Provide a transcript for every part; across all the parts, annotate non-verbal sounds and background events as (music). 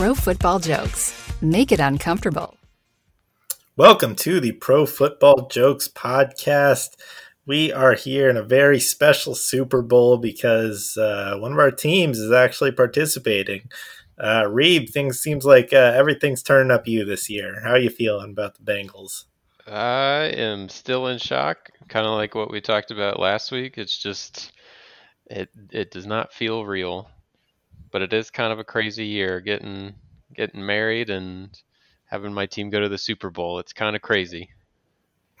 Pro Football Jokes. Make it uncomfortable. Welcome to the Pro Football Jokes podcast. We are here in a very special Super Bowl because uh, one of our teams is actually participating. Uh, Reeb, things seems like uh, everything's turning up you this year. How are you feeling about the Bengals? I am still in shock, kind of like what we talked about last week. It's just it it does not feel real, but it is kind of a crazy year getting getting married and having my team go to the Super Bowl. It's kind of crazy.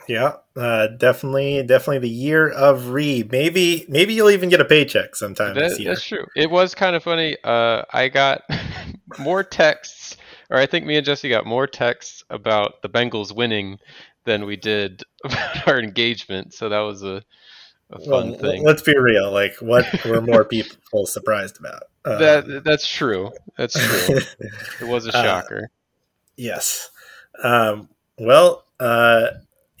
Yeah, uh, definitely, definitely the year of Reeb. Maybe, maybe you'll even get a paycheck sometime That- this year. That's true. It was kind of funny. Uh, I got (laughs) more texts, or I think me and Jesse got more texts about the Bengals winning than we did (laughs) about our engagement. So that was a, a fun Well, thing. let's be real. Like, what were more (laughs) people surprised about? Uh, That that's true. That's true. (laughs) It was a Uh, shocker. Yes. Um, well, uh,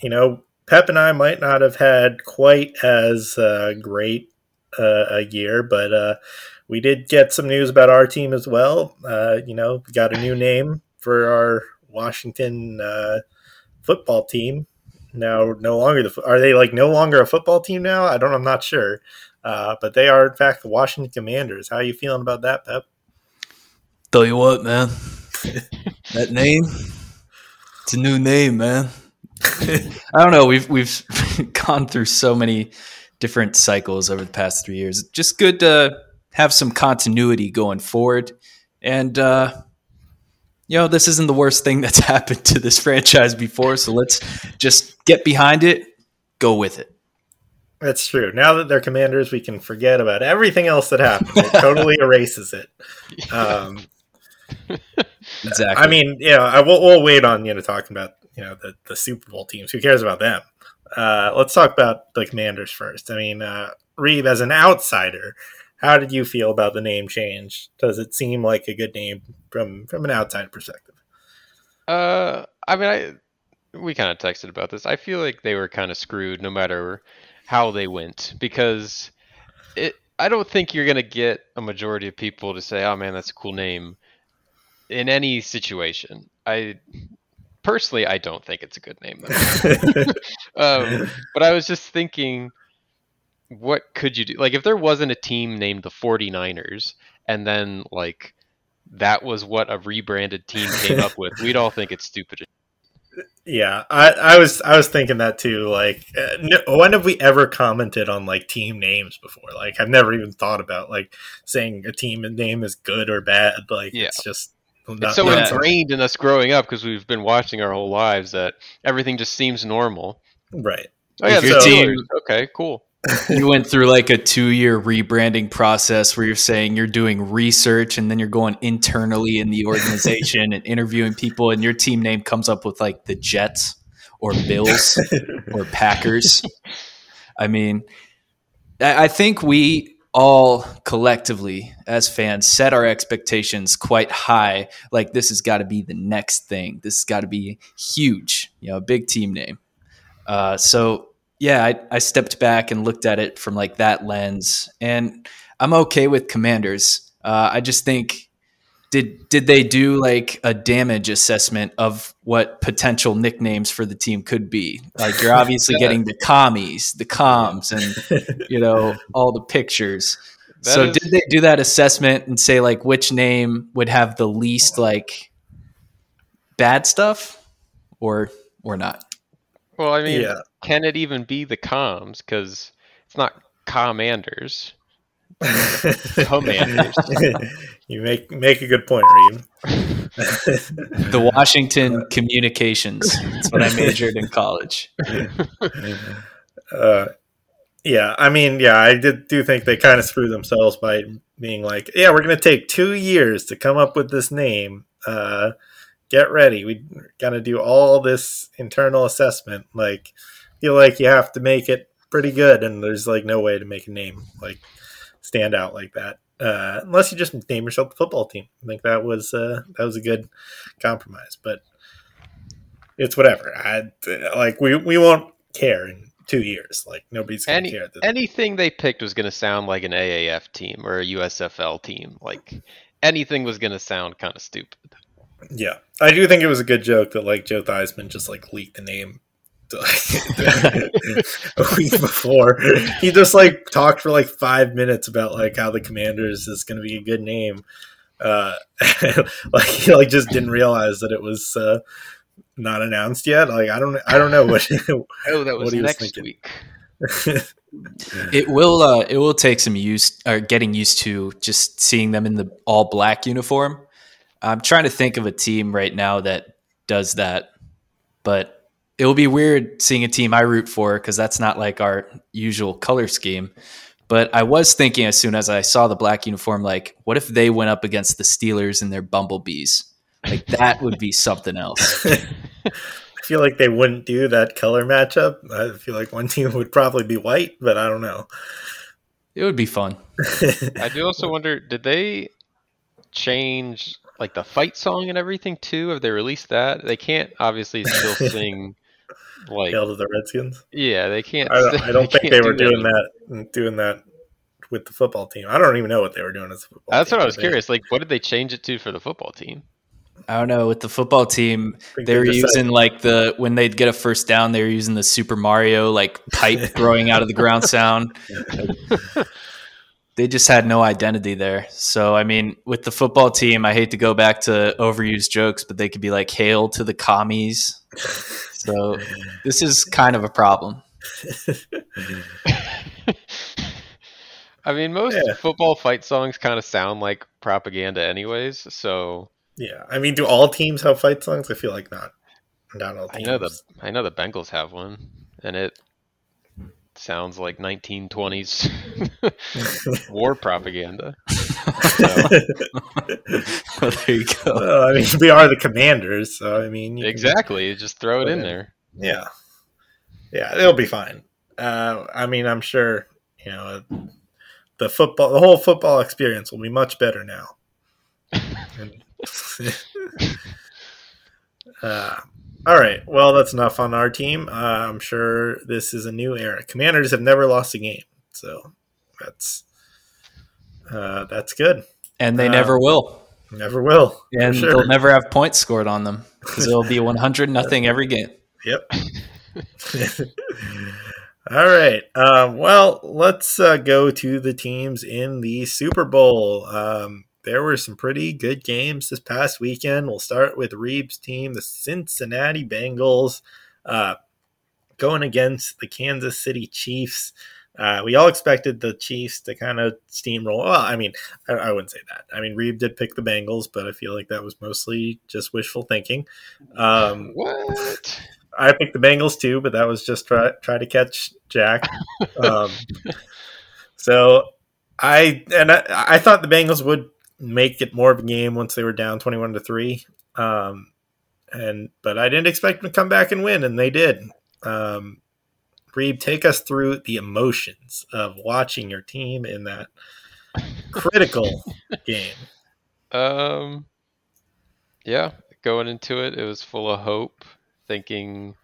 you know, Pep and I might not have had quite as uh, great uh, a year, but uh, we did get some news about our team as well. Uh, you know, we got a new name for our Washington uh, football team. Now, no longer the are they like no longer a football team now? I don't. I'm not sure, uh, but they are in fact the Washington Commanders. How are you feeling about that, Pep? Tell you what, man. that name, it's a new name, man. (laughs) I don't know. We've we've (laughs) gone through so many different cycles over the past three years. Just good to have some continuity going forward, and uh, you know this isn't the worst thing that's (laughs) happened to this franchise before. So let's just get behind it, go with it. That's true. Now that they're commanders, we can forget about everything else that happened. It (laughs) totally erases it. Um, (laughs) Exactly. I mean, you know, I will we'll wait on you know talking about you know the, the Super Bowl teams. Who cares about them? Uh, let's talk about the Commanders first. I mean, uh, Reeve, as an outsider, how did you feel about the name change? Does it seem like a good name from from an outside perspective? Uh, I mean, I we kind of texted about this. I feel like they were kind of screwed no matter how they went because it. I don't think you're gonna get a majority of people to say, "Oh man, that's a cool name," in any situation. I personally, I don't think it's a good name. Though. (laughs) (laughs) um, but I was just thinking, what could you do? Like, if there wasn't a team named the 49ers, and then like that was what a rebranded team came up with, we'd all think it's stupid. (laughs) Yeah, I, I was I was thinking that too. Like, uh, no, when have we ever commented on like team names before? Like, I've never even thought about like saying a team name is good or bad. Like, Yeah. it's just not, It's so not ingrained in us growing up because we've been watching our whole lives that everything just seems normal. right. Oh yeah, If your team- Okay, cool. You went through like a two year rebranding process where you're saying you're doing research and then you're going internally in the organization and interviewing people and your team name comes up with like the Jets or Bills (laughs) or Packers. I mean, I I think we all collectively as fans set our expectations quite high. Like this has got to be the next thing. This has got to be huge, you know, a big team name. Uh, so yeah, I, I stepped back and looked at it from like that lens, and I'm okay with Commanders. Uh, I just think did did they do like a damage assessment of what potential nicknames for the team could be? Like you're obviously (laughs) getting the commies, the comms, and you know (laughs) all the pictures. That so is- did they do that assessment and say like which name would have the least like bad stuff, or or not? Well, I mean, Yeah. can it even be the comms? Because it's not commanders. (laughs) Commanders. you make make a good point, Reeve. (laughs) The Washington Communications. That's what I majored in college. uh, yeah, I mean, yeah, I did do think they kind of screwed themselves by being like, yeah, we're going to take two years to come up with this name. Uh, get ready. We got to do all this internal assessment. Like, feel like you have to make it pretty good, and there's like no way to make a name like stand out like that. Uh, unless you just name yourself the football team. I think that was uh, that was a good compromise, but it's whatever. I like we we won't care in two years. Like nobody's gonna Any, care. That, anything they picked was going to sound like an AAF team or a USFL team. Like anything was going to sound kind of stupid. Yeah, I do think it was a good joke that like Joe Theismann just like leaked the name (laughs) a week (laughs) before. He just like talked for like five minutes about like how the Commanders is going to be a good name. Uh, (laughs) like he like just didn't realize that it was uh, not announced yet. Like I don't I don't know what. oh, that was, what he was next thinking. week. It will uh, it will take some use or getting used to just seeing them in the all black uniform. I'm trying to think of a team right now that does that, but it will be weird seeing a team I root for because that's not like our usual color scheme. But I was thinking as soon as I saw the black uniform, like, what if they went up against the Steelers and their bumblebees? Like that would be something else. (laughs) I feel like they wouldn't do that color matchup. I feel like one team would probably be white, but I don't know. It would be fun. I do also wonder, did they change like the fight song and everything too? Have they released that? They can't obviously still (laughs) sing like Hail to the Redskins. yeah, they can't. I don't, (laughs) I don't think can't they do were doing anymore. that doing that with the football team. I don't even know what they were doing as a football That's team, what I was but they- curious. Like, what did they change it to for the football team? I don't know. With the football team, they they were decided- using like the when they'd get a first down, they were using the Super Mario like pipe (laughs) growing out of the ground sound. They just had no identity there. So I mean, with the football team, I hate to go back to overused jokes, but they could be like "Hail to the commies." So this is kind of a problem. (laughs) I mean, most Yeah. football fight songs kind of sound like propaganda, anyways. So Yeah, I mean, do all teams have fight songs? I feel like not. Not all teams. I know the I know the Bengals have one, and it sounds like 1920s (laughs) war propaganda. So, well, (laughs) there you go. Well, I mean, we are the commanders, so I mean, you can- exactly, just throw it in there. yeah, yeah, it'll be fine. Uh, I mean, I'm sure you know the football, the whole football experience will be much better now. (laughs) And- uh, all right, well, that's enough on our team. Uh, I'm sure this is a new era. Commanders have never lost a game, so that's uh, that's good. And they Uh, never will. Never will. And sure. they'll never have points scored on them because it'll be 100 (laughs) nothing every game. Yep. (laughs) All right. Um, well, let's uh, go to the teams in the Super Bowl. Um, there were some pretty good games this past weekend. We'll start with Reeves' team, the Cincinnati Bengals, uh, going against the Kansas City Chiefs. Uh, we all expected the Chiefs to kind of steamroll. Well, I mean, I, I wouldn't say that. I mean, Reeve did pick the Bengals, but I feel like that was mostly just wishful thinking. Um, What? I picked the Bengals too, but that was just try try to catch Jack. (laughs) Um, so I and I, I thought the Bengals would make it more of a game once they were down twenty one to three. Um, and but I didn't expect them to come back and win, and they did. Um, Reeb, take us through the emotions of watching your team in that (laughs) critical game. Um, yeah, going into it, it was full of hope, thinking,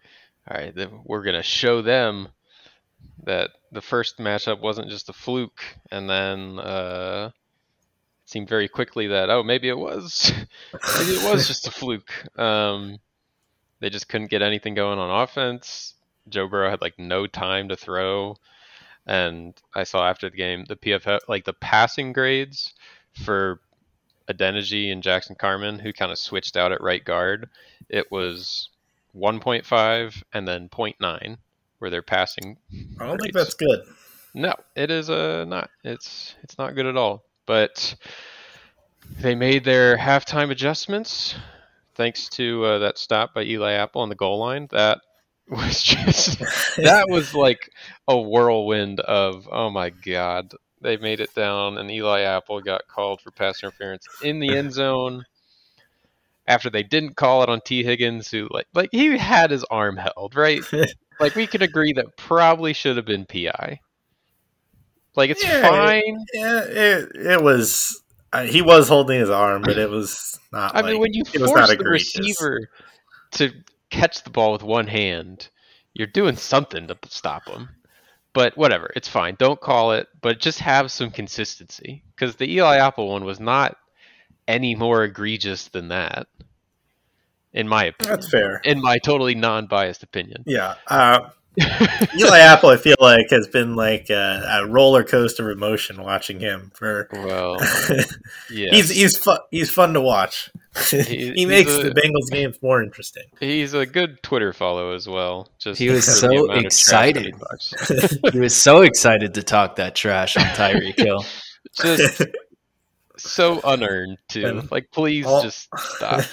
all right, then we're gonna show them that the first matchup wasn't just a fluke, and then uh, seemed very quickly that oh, maybe it was, (laughs) maybe it was just a fluke. Um, they just couldn't get anything going on offense. Joe Burrow had like no time to throw. And I saw after the game the PFF like the passing grades for Adeniji and Jackson Carman, who kind of switched out at right guard. It was 1.5 and then 0.9 were their passing. I don't think that's good. No, it is uh, not. It's it's not good at all. But they made their halftime adjustments thanks to uh, that stop by Eli Apple on the goal line. That was (laughs) just that was like a whirlwind of oh my god. They made it down, and Eli Apple got called for pass interference in the end zone. After they didn't call it on Tee Higgins, who like like he had his arm held right, (laughs) like we can agree that probably should have been PI. Like it's Yeah, fine. Yeah, it, it was. Uh, he was holding his arm, but it was not. I mean, when you force the egregious. receiver to catch the ball with one hand, you're doing something to stop him. But whatever, it's fine. Don't call it, but just have some consistency because the Eli Apple one was not any more egregious than that. In my opinion. That's fair. In my totally non-biased opinion. Yeah. Uh, Eli Apple, I feel like, has been like a, a roller coaster of emotion watching him. For well, (laughs) yeah, he's he's fun. He's fun to watch. He- (laughs) he makes a- the Bengals games more interesting. he's a good Twitter follow as well. Just He was so amount of trash that he excited. (laughs) He was so excited to talk that trash on Tyreek Hill. Just so unearned too. And Like, please all- just stop.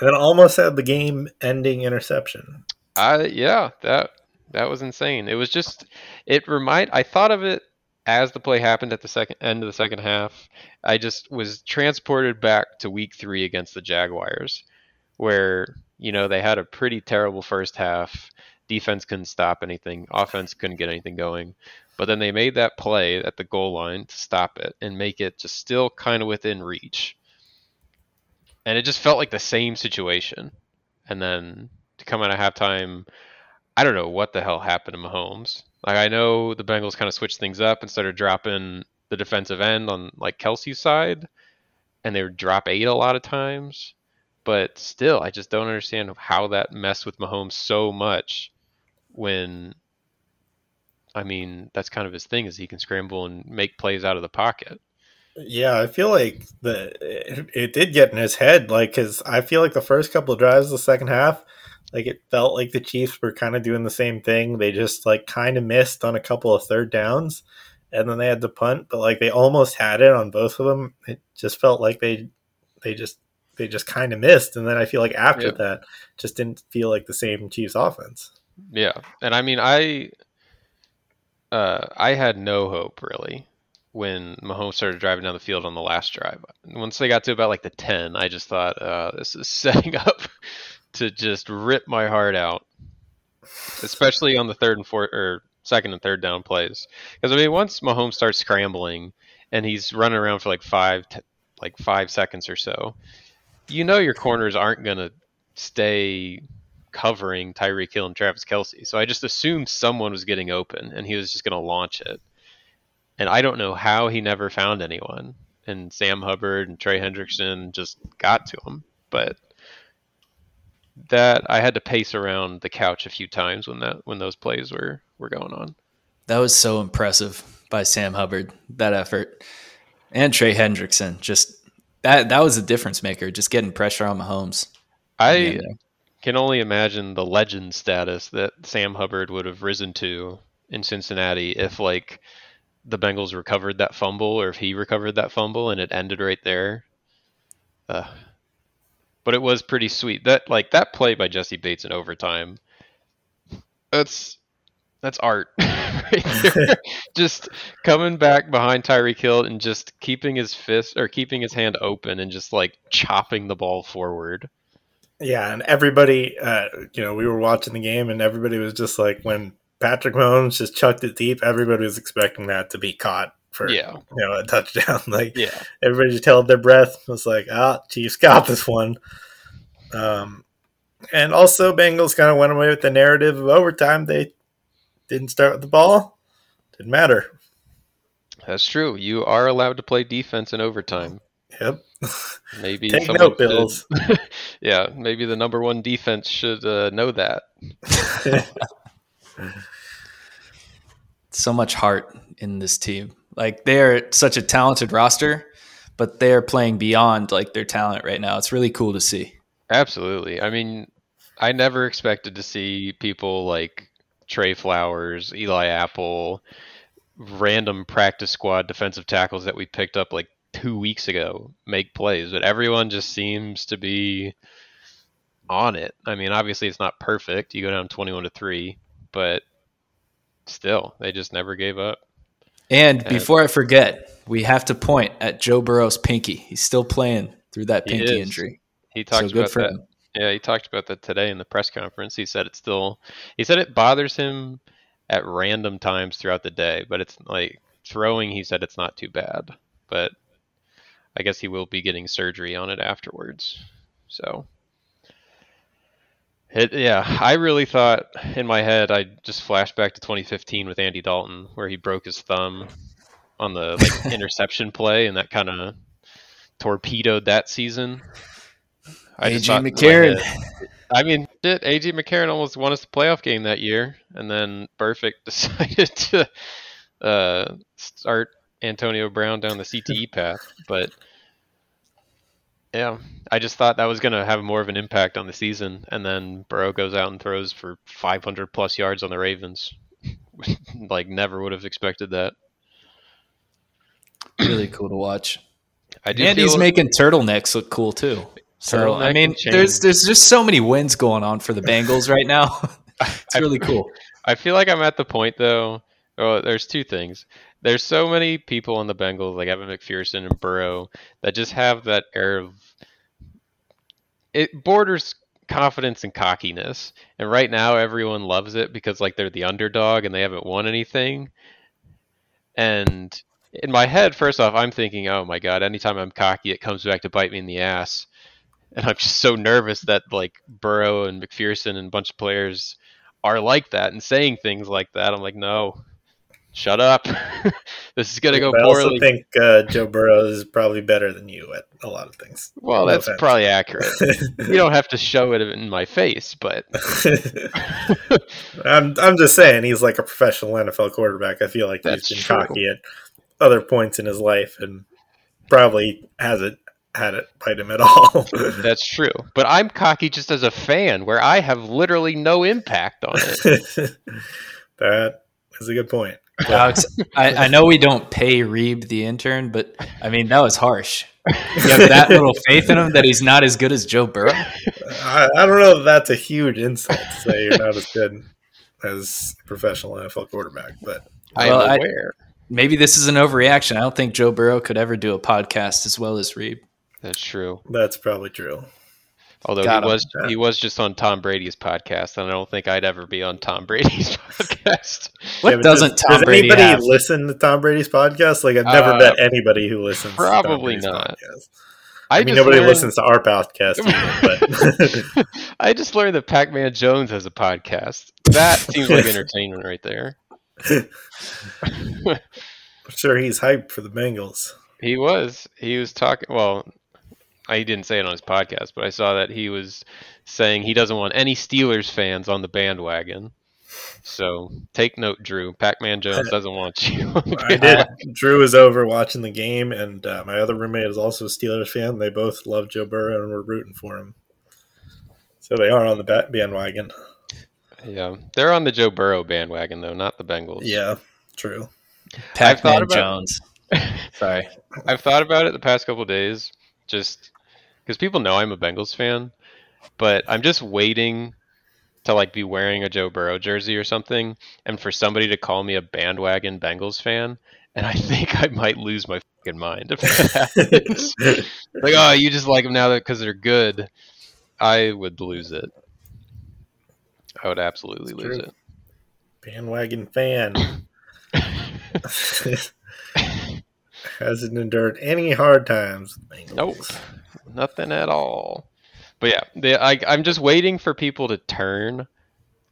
and almost had the game-ending interception. I yeah, that that was insane. It was just it remind I thought of it as the play happened at the second end of the second half. I just was transported back to week 3 against the Jaguars where, you know, they had a pretty terrible first half. Defense couldn't stop anything, offense couldn't get anything going. But then they made that play at the goal line to stop it and make it just still kind of within reach. And it just felt like the same situation. And then come out of halftime, I don't know what the hell happened to Mahomes. Like I know the Bengals kind of switched things up and started dropping the defensive end on like Kelce's side, and they would drop eight a lot of times. But still, I just don't understand how that messed with Mahomes so much. When, I mean, that's kind of his thing is he can scramble and make plays out of the pocket. Yeah, I feel like the it, it did get in his head, like because I feel like the first couple of drives of the second half, like it felt like the Chiefs were kind of doing the same thing. They just like kind of missed on a couple of third downs, and then they had to punt, but like they almost had it on both of them. It just felt like they they just they just kind of missed, and then I feel like after Yeah. that, just didn't feel like the same Chiefs offense. Yeah, and I mean, I uh, I had no hope really when Mahomes started driving down the field on the last drive. Once they got to about like the ten, I just thought uh, this is (laughs) setting up to just rip my heart out, especially on the third and fourth or second and third down plays. Because I mean, once Mahomes starts scrambling and he's running around for like five, t- like five seconds or so, you know your corners aren't gonna stay covering Tyreek Hill and Travis Kelce. So I just assumed someone was getting open and he was just to launch it. And I don't know how he never found anyone. And Sam Hubbard and Trey Hendrickson just got to him. But that I had to pace around the couch a few times when that when those plays were were going on. That was so impressive by Sam Hubbard, that effort. And Trey Hendrickson. Just that that was a difference maker, just getting pressure on Mahomes. I Yeah. can only imagine the legend status that Sam Hubbard would have risen to in Cincinnati if like the Bengals recovered that fumble or if he recovered that fumble and it ended right there. Uh, but it was pretty sweet. That like that play by Jessie Bates in overtime. That's that's art. (laughs) just coming back behind Tyreek Hill and just keeping his fist or keeping his hand open and just like chopping the ball forward. Yeah, and everybody, uh, you know, we were watching the game, and everybody was just like, when Patrick Mahomes just chucked it deep, everybody was expecting that to be caught for, Yeah. you know, a touchdown. (laughs) Like Yeah. everybody just held their breath. It was like, ah, Chiefs got this one. Um, and also, Bengals kind of went away with the narrative of overtime. They didn't start with the ball. Didn't matter. That's true. You are allowed to play defense in overtime. Yep. (laughs) Maybe Take note, should- Bills. (laughs) yeah, maybe the number one defense should uh, know that. so much heart in this team. Like they're such a talented roster, but they're playing beyond like their talent right now. It's really cool to see. Absolutely. I mean, I never expected to see people like Trey Flowers, Eli Apple, random practice squad defensive tackles that we picked up like two weeks ago make plays, but everyone just seems to be on it. I mean, obviously it's not perfect. You go down 21 to 3, but still, they just never gave up. And before I forget, we have to point at Joe Burrow's pinky. He's still playing through that He pinky is. injury. He So talked good about for that. him. Yeah, he talked about that today in the press conference. He said it still he said it bothers him at random times throughout the day, but it's like throwing he said it's not too bad. But I guess he will be getting surgery on it afterwards. So it, yeah, I really thought in my head I just flashed back to 2015 with Andy Dalton where he broke his thumb on the like (laughs) interception play and that kind of torpedoed that season. I AJ McCarron. I mean, shit, AJ McCarron almost won us the playoff game that year, and then Burfict (laughs) decided to uh, start Antonio Brown down the CTE path. But yeah, I just thought that was going to have more of an impact on the season, and then Burrow goes out and throws for 500 plus yards on the Ravens. (laughs) like, never would have expected that. Really cool to watch. I do And he's feel- making turtlenecks look cool too. So I mean, there's there's just so many wins going on for the Bengals right now. (laughs) it's (laughs) I- really cool. I feel like I'm at the point though. Oh, there's two things. There's so many people on the Bengals, like Evan McPherson and Burrow, that just have that air of it borders confidence and cockiness. And right now, everyone loves it because like they're the underdog and they haven't won anything. And in my head, first off, I'm thinking, oh my god, anytime I'm cocky, it comes back to bite me in the ass. And I'm just so nervous that like Burrow and McPherson and a bunch of players are like that and saying things like that. I'm like, no, shut up. (laughs) this is gonna go I also think uh, Joe Burrow is probably better than you at a lot of things. well, No that's offense. probably accurate. (laughs) you don't have to show it in my face, but (laughs) I'm I'm just saying he's like a professional NFL quarterback. I feel like That's he's been true. cocky at other points in his life and probably hasn't had it bite him at all. that's true. But I'm cocky just as a fan, where I have literally no impact on it. that is a good point. Alex, I, I know we don't pay Reeb the intern, but I mean that was harsh. You have that little faith in him that he's not as good as Joe Burrow. I, I don't know if that's a huge insult to say you're not as good as a professional NFL quarterback, but I Well, am I- aware. Maybe this is an overreaction. I don't think Joe Burrow could ever do a podcast as well as Reeb. That's true. that's probably true. Although Got he him. was he was just on Tom Brady's podcast, and I don't think I'd ever be on Tom Brady's (laughs) podcast. What Yeah, doesn't does, Tom does Brady anybody have? listen to Tom Brady's podcast? Like I've never Uh, met anybody who listens. to Tom probably Brady's not. podcast. I, I, mean, nobody learned- listens to our podcast, either, but (laughs) I just learned that Pac-Man Jones has a podcast. That seems like (laughs) entertainment right there. I'm sure he's hyped for the Bengals. He was. He was talking. Well, I didn't say it on his podcast, but I saw that he was saying he doesn't want any Steelers fans on the bandwagon. So take note, Drew. Pac-Man Jones doesn't want you. I did. Drew was over watching the game, and uh, my other roommate is also a Steelers fan. They both love Joe Burrow and we're rooting for him. So they are on the bandwagon. Yeah, they're on the Joe Burrow bandwagon though, not the Bengals. Yeah, true. I've Pac-Man Jones. Sorry. (laughs) I've thought about it the past couple days, just because people know I'm a Bengals fan, but I'm just waiting to like be wearing a Joe Burrow jersey or something, and for somebody to call me a bandwagon Bengals fan, and I (laughs) think I might lose my fucking mind if that happens. (laughs) like, oh, you just like them now because they're good. I would lose it. I would absolutely It's lose true. it. Bandwagon fan. (laughs) Hasn't endured any hard times. Bengals. Nope, nothing at all. But yeah, they, I, I'm just waiting for people to turn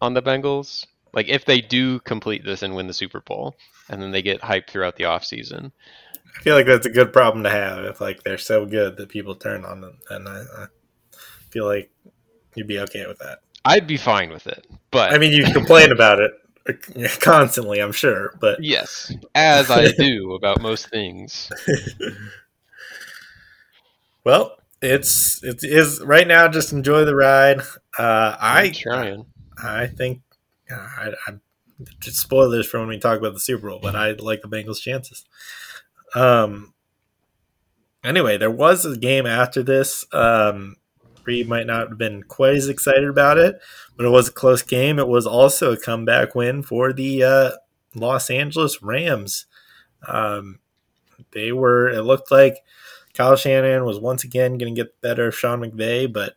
on the Bengals. Like if they do complete this and win the Super Bowl, and then they get hyped throughout the offseason. I feel like that's a good problem to have if like they're so good that people turn on them, and I, I feel like you'd be okay with that. I'd be fine with it. But I mean, you complain about it (laughs) constantly, I'm sure, but yes, as I (laughs) do about most things. (laughs) well, it's it is right now. Just enjoy the ride. Uh, I'm I trying. I think I, I just spoilers for when we talk about the Super Bowl, but I like the Bengals' chances. Um. Anyway, there was a game after this. Um, Reed might not have been quite as excited about it, but it was a close game. It was also a comeback win for the uh, Los Angeles Rams. Um, they were. It looked like Kyle Shanahan was once again going to get better of Sean McVay, but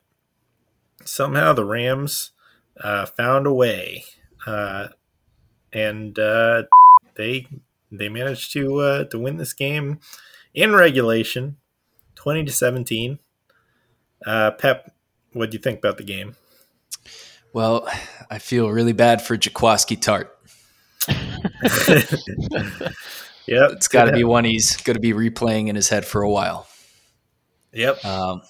somehow the Rams uh, found a way, uh, and uh, they they managed to uh, to win this game in regulation, twenty to seventeen. Uh, Pep, what do you think about the game? Well, I feel really bad for Jaquiski Tartt. (laughs) yeah, It's got to be one he's going to be replaying in his head for a while. Yep. Um,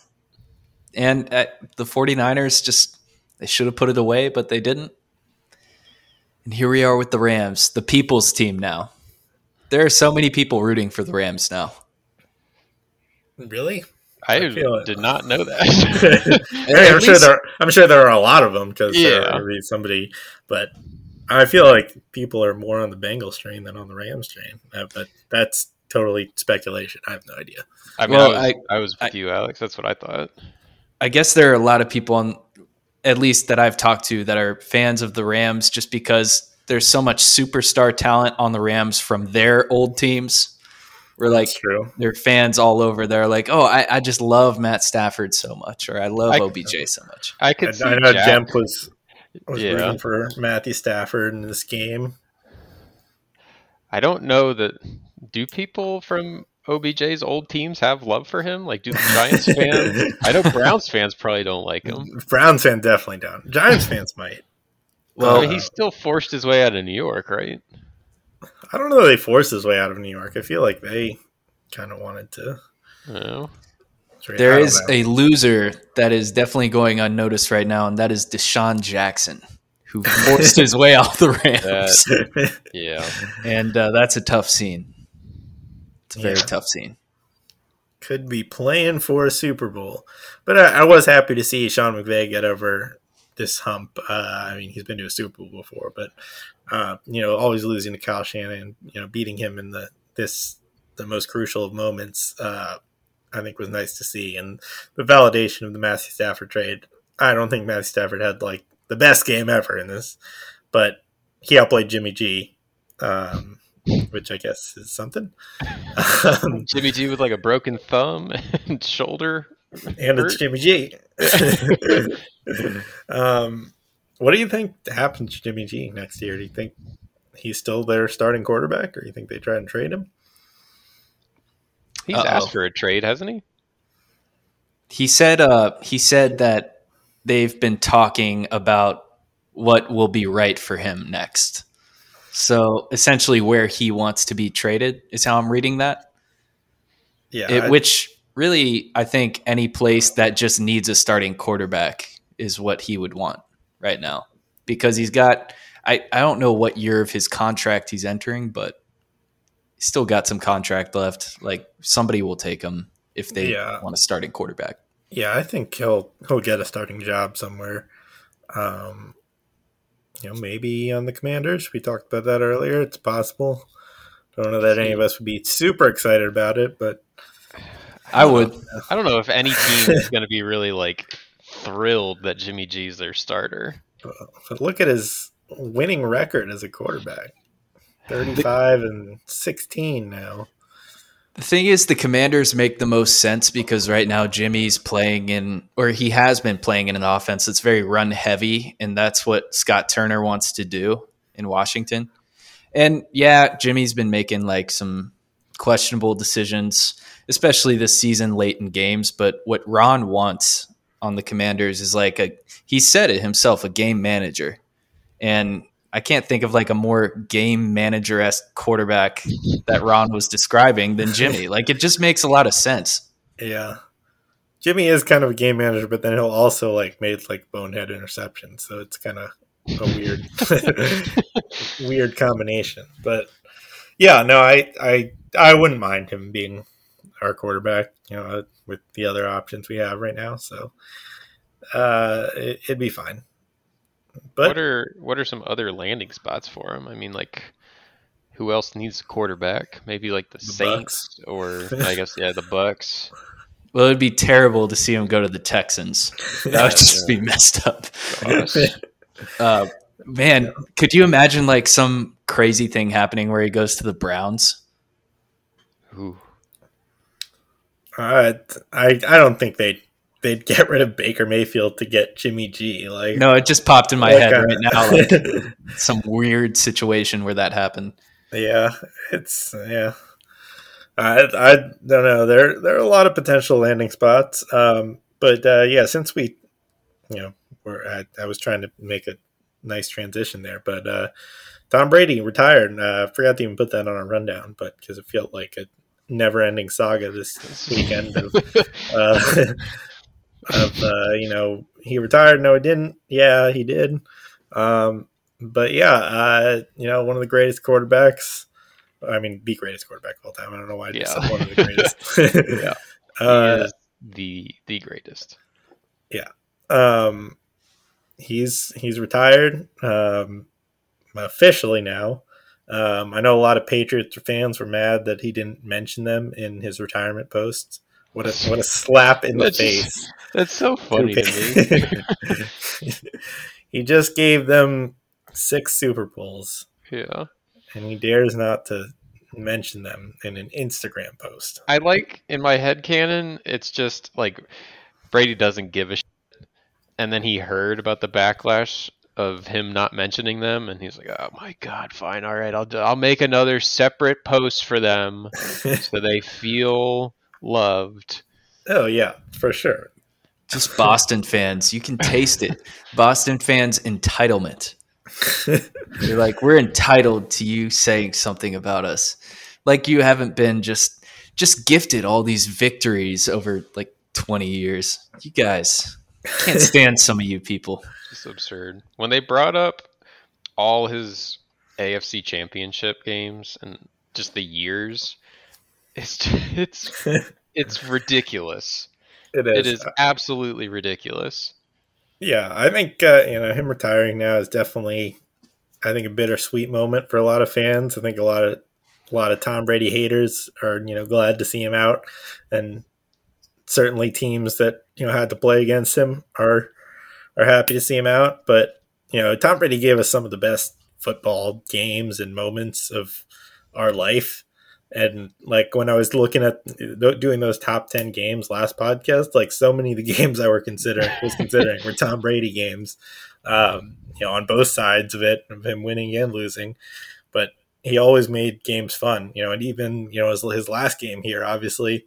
and uh, the 49ers just they should have put it away, but they didn't. And here we are with the Rams, the people's team now. There are so many people rooting for the Rams now. Really? I, I feel it. did not know that. (laughs) (laughs) Hey, I'm At sure there. I'm sure there are a lot of them because Yeah. there be somebody. But I feel like people are more on the Bengals train than on the Rams train. Uh, but that's totally speculation. I have no idea. I mean, Well, I, was, I- I, was with you, Alex. That's what I thought. I guess there are a lot of people on at least that I've talked to that are fans of the Rams just because there's so much superstar talent on the Rams from their old teams. We're like That's true. they're fans all over. They're like, oh, I, I just love Matt Stafford so much, or I love I- OBJ so much. I could I, see I know Jack. Jemp was was Yeah. rooting for Matthew Stafford in this game. I don't know that. Do people from OBJ's old teams have love for him? Like, do the Giants (laughs) fans? I know Browns fans probably don't like him. Browns fans definitely don't. Giants fans might. Well, Uh, he still forced his way out of New York, right? I don't know. That they forced his way out of New York. I feel like they kind of wanted to. I don't know. I There don't is know. a loser that is definitely going unnoticed right now, and that is DeSean Jackson, who forced his way off the Rams, (laughs) Yeah. and uh, that's a tough scene. It's a very Yeah. tough scene. could be playing for a Super Bowl. But I, I was happy to see Sean McVay get over this hump. Uh, I mean, he's been to a Super Bowl before, but uh, you know, always losing to Kyle Shanahan, you know, beating him in the this the most crucial of moments. Uh, I think was nice to see, and the validation of the Matthew Stafford trade. I don't think Matthew Stafford had like the best game ever in this, but he outplayed Jimmy G. Um, which I guess is something. (laughs) Um, Jimmy G with like a broken thumb (laughs) and shoulder. And it's. Jimmy G. (laughs) um, what do you think happens to Jimmy G next year? Do you think he's still their starting quarterback, or do you think they try and trade him? He's Uh-oh. asked for a trade, hasn't he? He said uh, he said that they've been talking about what will be right for him next. So essentially, where he wants to be traded is how I'm reading that. Yeah, It, I- which really, I think any place that just needs a starting quarterback is what he would want right now because he's got. I, I don't know what year of his contract he's entering, but he's still got some contract left. Like somebody will take him if they Yeah. want a starting quarterback. yeah, I think he'll he'll get a starting job somewhere. Um, you know, maybe on the Commanders. We talked about that earlier. It's possible. Don't know that any of us would be super excited about it, but I uh, would. I don't know if any team is going to be really like thrilled that Jimmy G's their starter. but look at his winning record as a quarterback. 35 and 16 now. The thing is, the Commanders make the most sense because right now Jimmy's playing in, or he has been playing in an offense that's very run heavy, and that's what Scott Turner wants to do in Washington. And yeah, Jimmy's been making like some questionable decisions, especially this season late in games. But what Ron wants on the Commanders is like a, he said it himself, a game manager. And I can't think of like a more game manager esque quarterback that Ron was describing than Jimmy. (laughs) Like it just makes a lot of sense. Yeah. Jimmy is kind of a game manager, but then he'll also like made like bonehead interceptions. So it's kind of a weird, (laughs) (laughs) weird combination. But yeah, no, I, I, I wouldn't mind him being our quarterback, you know, with the other options we have right now. So uh, it, it'd be fine. But what are what are some other landing spots for him? I mean, like who else needs a quarterback? Maybe like the, The Saints or (laughs) I guess yeah, the Bucs. Well, it'd be terrible to see him go to the Texans. (laughs) That would just be messed up. (laughs) Uh, man, could you imagine like some crazy thing happening where he goes to the Browns? Ooh. Uh, I I don't think they'd they'd get rid of Baker Mayfield to get Jimmy G. Like No, it just popped in my what head kind right now. Like (laughs) some weird situation where that happened. yeah, it's yeah. I I don't know. There there are a lot of potential landing spots. Um, but uh, yeah, since we, you know, we're I, I was trying to make a nice transition there, but uh, Tom Brady retired. And, uh, forgot to even put that on our rundown, but because it felt like a, never-ending saga this (laughs) weekend of, uh, (laughs) of uh, you know he retired. No, he didn't. Yeah, he did. Um, but yeah, uh, you know, one of the greatest quarterbacks. I mean, the greatest quarterback of all time. I don't know why I Yeah. said one of the greatest. (laughs) Yeah. Uh, the the greatest. Yeah, um, he's he's retired um, officially now. Um, I know a lot of Patriots fans were mad that he didn't mention them in his retirement posts. What a what a slap in the face! just- That's so funny to me. (laughs) he just gave them six Super Bowls, yeah. and he dares not to mention them in an Instagram post. I like in my head canon, it's just like Brady doesn't give a shit. And then he heard about the backlash of him not mentioning them, and he's like, "Oh my god, fine, all right, I'll do, I'll make another separate post for them (laughs) so they feel loved." oh yeah, for sure. Just Boston fans, you can taste it. (laughs) Boston fans entitlement. (laughs) You're like, we're entitled to you saying something about us. Like you haven't been just just gifted all these victories over like 20 years. You guys can't stand some of you people. Just absurd. When they brought up all his AFC Championship games and just the years, it's (laughs) it's (laughs) it's ridiculous. It is. It is absolutely ridiculous. Yeah, I think uh, you know him retiring now is definitely, I think, a bittersweet moment for a lot of fans. I think a lot of a lot of Tom Brady haters are you know glad to see him out, and certainly teams that you know had to play against him are are happy to see him out. But you know, Tom Brady gave us some of the best football games and moments of our life. And like when I was looking at doing those top ten games last podcast, like so many of the (laughs) games I were considering was considering were Tom Brady games, um, you know, on both sides of it, of him winning and losing. But he always made games fun, you know, and even you know his, his last game here, obviously,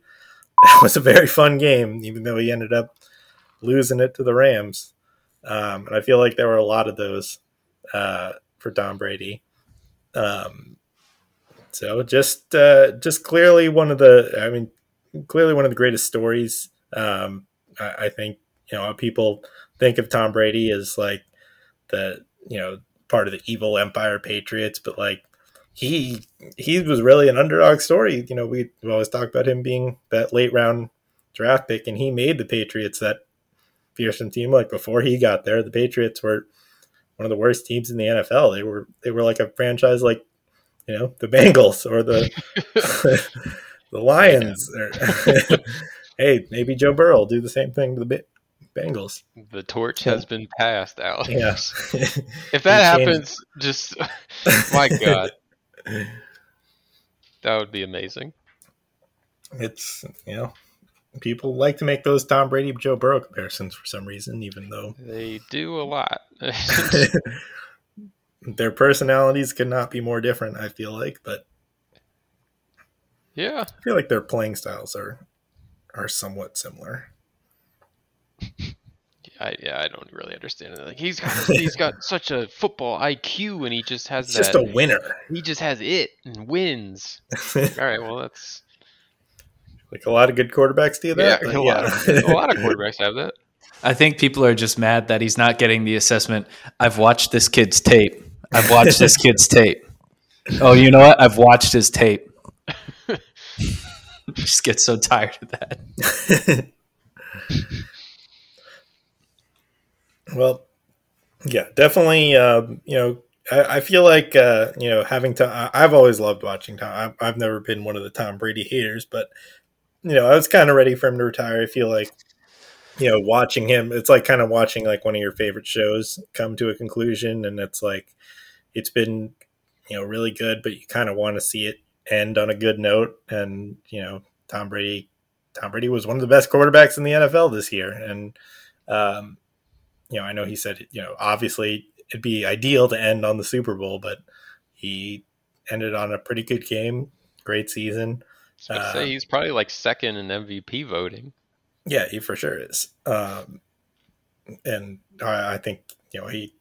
(laughs) that was a very fun game, even though he ended up losing it to the Rams. Um, and I feel like there were a lot of those uh, for Tom Brady. Um, so just uh, just clearly one of the, I mean, clearly one of the greatest stories. Um, I, I think you know people think of Tom Brady as like the you know part of the evil Empire Patriots, but like he he was really an underdog story. You know, we always talk about him being that late round draft pick, and he made the Patriots that fearsome team. Like before he got there, the Patriots were one of the worst teams in the NFL. They were they were like a franchise like you know the Bengals or the (laughs) the Lions. Or, (laughs) hey, maybe Joe Burrow will do the same thing to the Bengals. The torch has been passed, Alex. Yeah. If that (laughs) happens, just my God, (laughs) that would be amazing. it's you know people like to make those Tom Brady Joe Burrow comparisons for some reason, even though They do a lot. (laughs) their personalities could not be more different. I feel like, but yeah, I feel like their playing styles are are somewhat similar. (laughs) I, yeah, I don't really understand it. Like he's got he's got (laughs) such a football IQ, and he just has It's that. just a winner. he just has it and wins. (laughs) All right, well that's like a lot of good quarterbacks do yeah, that. a, but lot of, a lot of quarterbacks have that. I think people are just mad that he's not getting the assessment. I've watched this kid's tape. I've watched this (laughs) kid's tape. Oh, you know what? I've watched his tape. just get so tired of that. Well, yeah, definitely. Um, you know, I, I feel like uh, you know having to. I've always loved watching Tom. I've, I've never been one of the Tom Brady haters, but you know, I was kind of ready for him to retire. I feel like you know, watching him, it's like kind of watching like one of your favorite shows come to a conclusion, and it's like it's been you know really good, but you kind of want to see it end on a good note. And you know, Tom Brady, Tom Brady was one of the best quarterbacks in the NFL this year, and um, you know, I know he said, you know, obviously it'd be ideal to end on the Super Bowl, but he ended on a pretty good game, great season. I Uh, say he's probably like second in MVP voting. Yeah, he for sure is. Um, and I, I think you know he,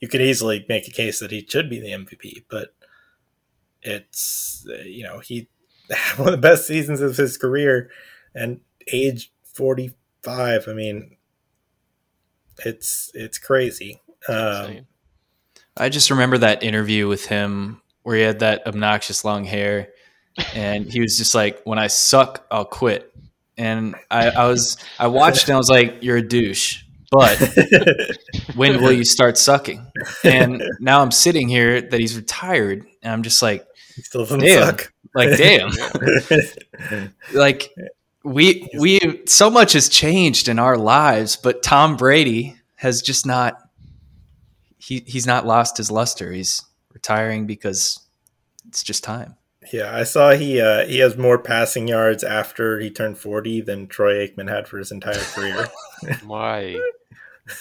you could easily make a case that he should be the MVP, but it's you know he (laughs) one of the best seasons of his career, and age forty five. I mean, it's it's crazy. Um, I just remember that interview with him where he had that obnoxious long hair, (laughs) and he was just like, "When I suck, I'll quit." And I, I was, I watched and I was like, "You're a douche." But (laughs) when will you start sucking? And now I'm sitting here that he's retired, and I'm just like, he still doesn't Damn. suck. like, damn, (laughs) like we we so much has changed in our lives, but Tom Brady has just not. He he's not lost his luster. He's retiring because it's just time. Yeah, I saw he uh, he has more passing yards after he turned forty than Troy Aikman had for his entire career. (laughs) My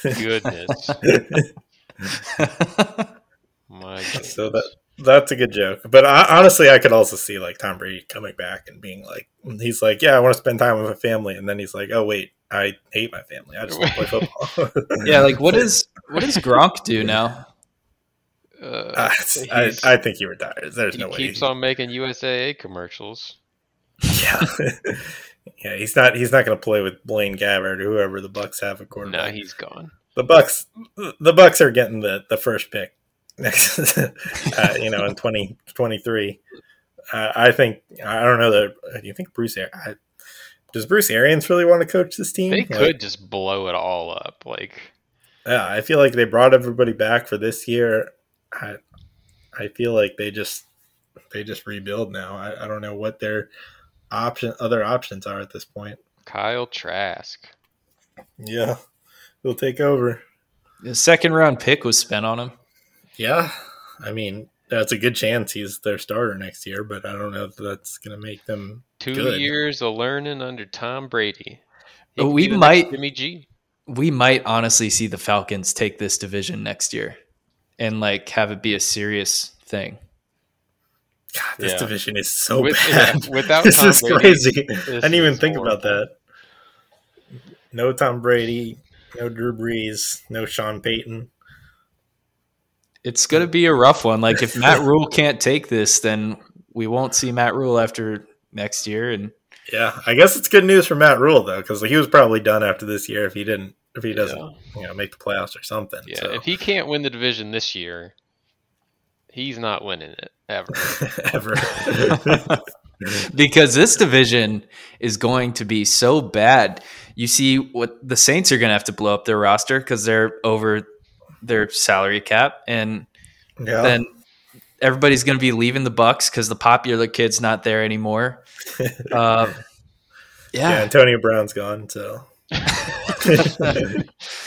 goodness. (laughs) My goodness. so that that's a good joke. But I, honestly, I could also see like Tom Brady coming back and being like, he's like, yeah, I want to spend time with my family, and then he's like, oh wait, I hate my family. I just want to play (laughs) football. (laughs) yeah, like what is what does Gronk do now? Uh, (laughs) I, I, he's- I think he retires. There's he no way. He keeps on making USAA commercials. Yeah, yeah. He's not. He's not going to play with Blaine Gabbert or whoever the Bucs have a No, quarterback. he's gone. the Bucs. The Bucs are getting the the first pick next. (laughs) uh, you know, in twenty twenty three. Uh, I think. I don't know that. Do you think Bruce? Ar- I, does Bruce Arians really want to coach this team? They Like, could just blow it all up. Like, Yeah, I feel like they brought everybody back for this year. I, I feel like they just they just rebuild now. I, I don't know what their option other options are at this point. Kyle Trask. Yeah, he'll take over. The second round pick was spent on him. Yeah, I mean that's a good chance he's their starter next year, but I don't know if that's going to make them. Two Good. years of learning under Tom Brady. He we might- Jimmy G. We might honestly see the Falcons take this division next year and like have it be a serious thing. God, this Yeah. division is so With- bad. yeah, without (laughs) this Tom is Brady, crazy. I didn't even is think about horrible. that. No Tom Brady, no Drew Brees, no Sean Payton. It's going to be a rough one. Like if Matt (laughs) Rule can't take this, then we won't see Matt Rhule after next year. And Yeah, I guess it's good news for Matt Rhule though, because he was probably done after this year if he didn't, if he doesn't, Yeah. you know, make the playoffs or something. Yeah, so. if he can't win the division this year, he's not winning it ever. (laughs) ever. (laughs) because this division is going to be so bad. You see what the Saints are going to have to blow up their roster because they're over their salary cap, and yeah, then everybody's going to be leaving the Bucs because the popular kid's not there anymore. Uh, (laughs) yeah, yeah, Antonio Brown's gone, so (laughs) (laughs)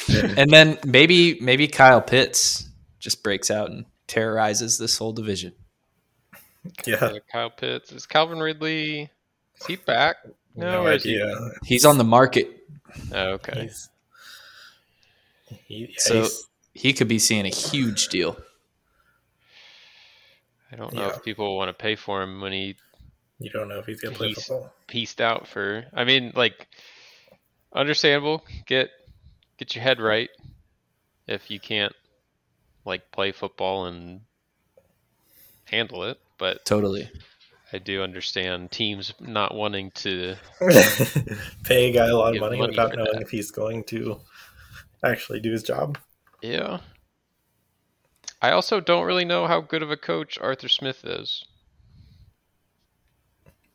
and then maybe maybe Kyle Pitts just breaks out and terrorizes this whole division. yeah, Kyle Pitts is Calvin Ridley. Is he back? No, no where is he? He's on the market, Oh, okay. He's, he, yeah, So- he's- he could be seeing a huge deal. I don't know Yeah. if people want to pay for him when he you don't know if he's gonna play He's- football. pieced out for. I mean, like, understandable. Get get your head right if you can't like play football and handle it. But Totally. I do understand teams not wanting to. (laughs) Pay a guy a lot of money money without knowing that. if he's going to actually do his job. Yeah. I also don't really know how good of a coach Arthur Smith is.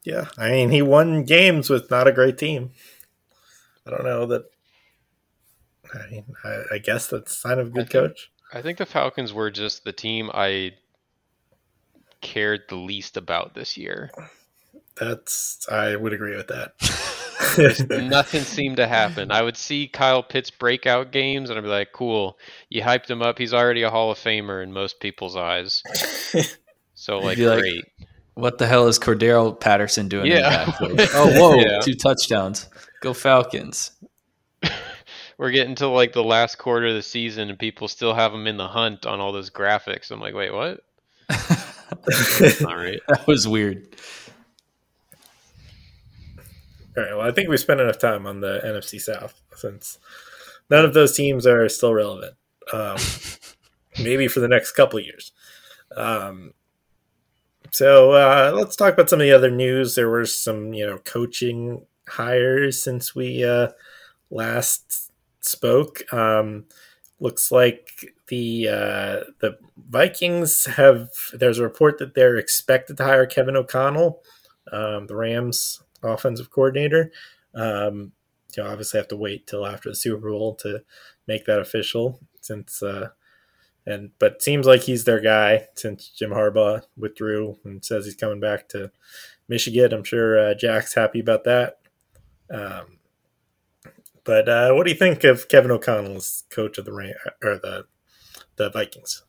Yeah, I mean, he won games with not a great team. I don't know that. I mean, I, I guess that's a sign of a good I think- coach. I think the Falcons were just the team I cared the least about this year. That's I would agree with that. (laughs) (laughs) Nothing seemed to happen. I would see Kyle Pitts breakout games and I'd be like, cool, you hyped him up. He's already a Hall of Famer in most people's eyes. (laughs) So, like, be like. What the hell is Cordarrelle Patterson doing? Yeah. (laughs) oh, whoa! Yeah. Two touchdowns. Go Falcons! We're getting to like the last quarter of the season and people still have him in the hunt on all those graphics. I'm like, wait, what? All right. That was weird. All right. Well, I think we spent enough time on the NFC South since none of those teams are still relevant. Um, (laughs) maybe for the next couple of years. Um, so uh, let's talk about some of the other news. There were some, you know, coaching hires since we uh, last spoke. Um, looks like the uh, the Vikings have. There's a report that they're expected to hire Kevin O'Connell, um, the Rams offensive coordinator. Um, you know, obviously have to wait till after the Super Bowl to make that official, since uh, and but seems like he's their guy since Jim Harbaugh withdrew and says he's coming back to Michigan. I'm sure uh, Jack's happy about that. Um, but uh, what do you think of Kevin O'Connell as coach of the or the the Vikings?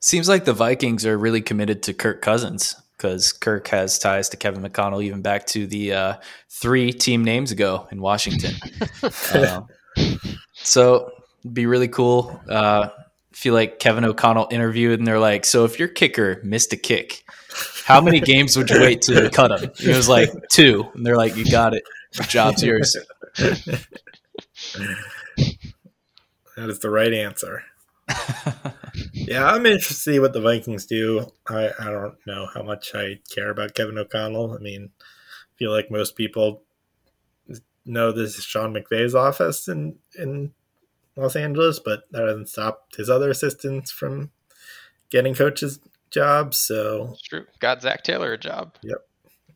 Seems like the Vikings are really committed to Kirk Cousins because Kirk has ties to Kevin McConnell even back to the uh, three team names ago in Washington. uh, (laughs) so it'd be really cool. Uh, feel like Kevin O'Connell interviewed and they're like, "So if your kicker missed a kick, how many games would you wait to (laughs) cut him?" He was like, two. And they're like, "You got it. The job's yours." (laughs) that is the right answer. (laughs) yeah, I'm interested to see what the Vikings do. I, I don't know how much I care about Kevin O'Connell. I mean, I feel like most people know this is Sean McVay's office in in Los Angeles, but that hasn't stopped his other assistants from getting coaches jobs. So It's true. Got Zac Taylor a job. Yep.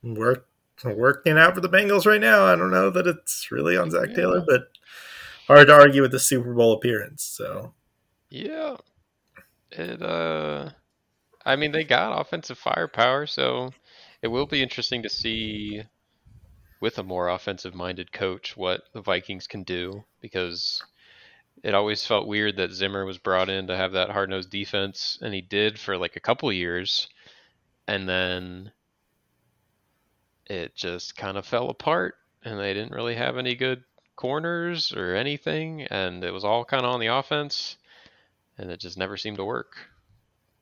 Work working out for the Bengals right now. I don't know that it's really on Zac Yeah. Taylor, but hard to argue with the Super Bowl appearance. So Yeah. It uh I mean they got offensive firepower, so it will be interesting to see with a more offensive minded coach what the Vikings can do because it always felt weird that Zimmer was brought in to have that hard nosed defense and he did for like a couple years and then it just kind of fell apart and they didn't really have any good corners or anything and it was all kind of on the offense and it just never seemed to work.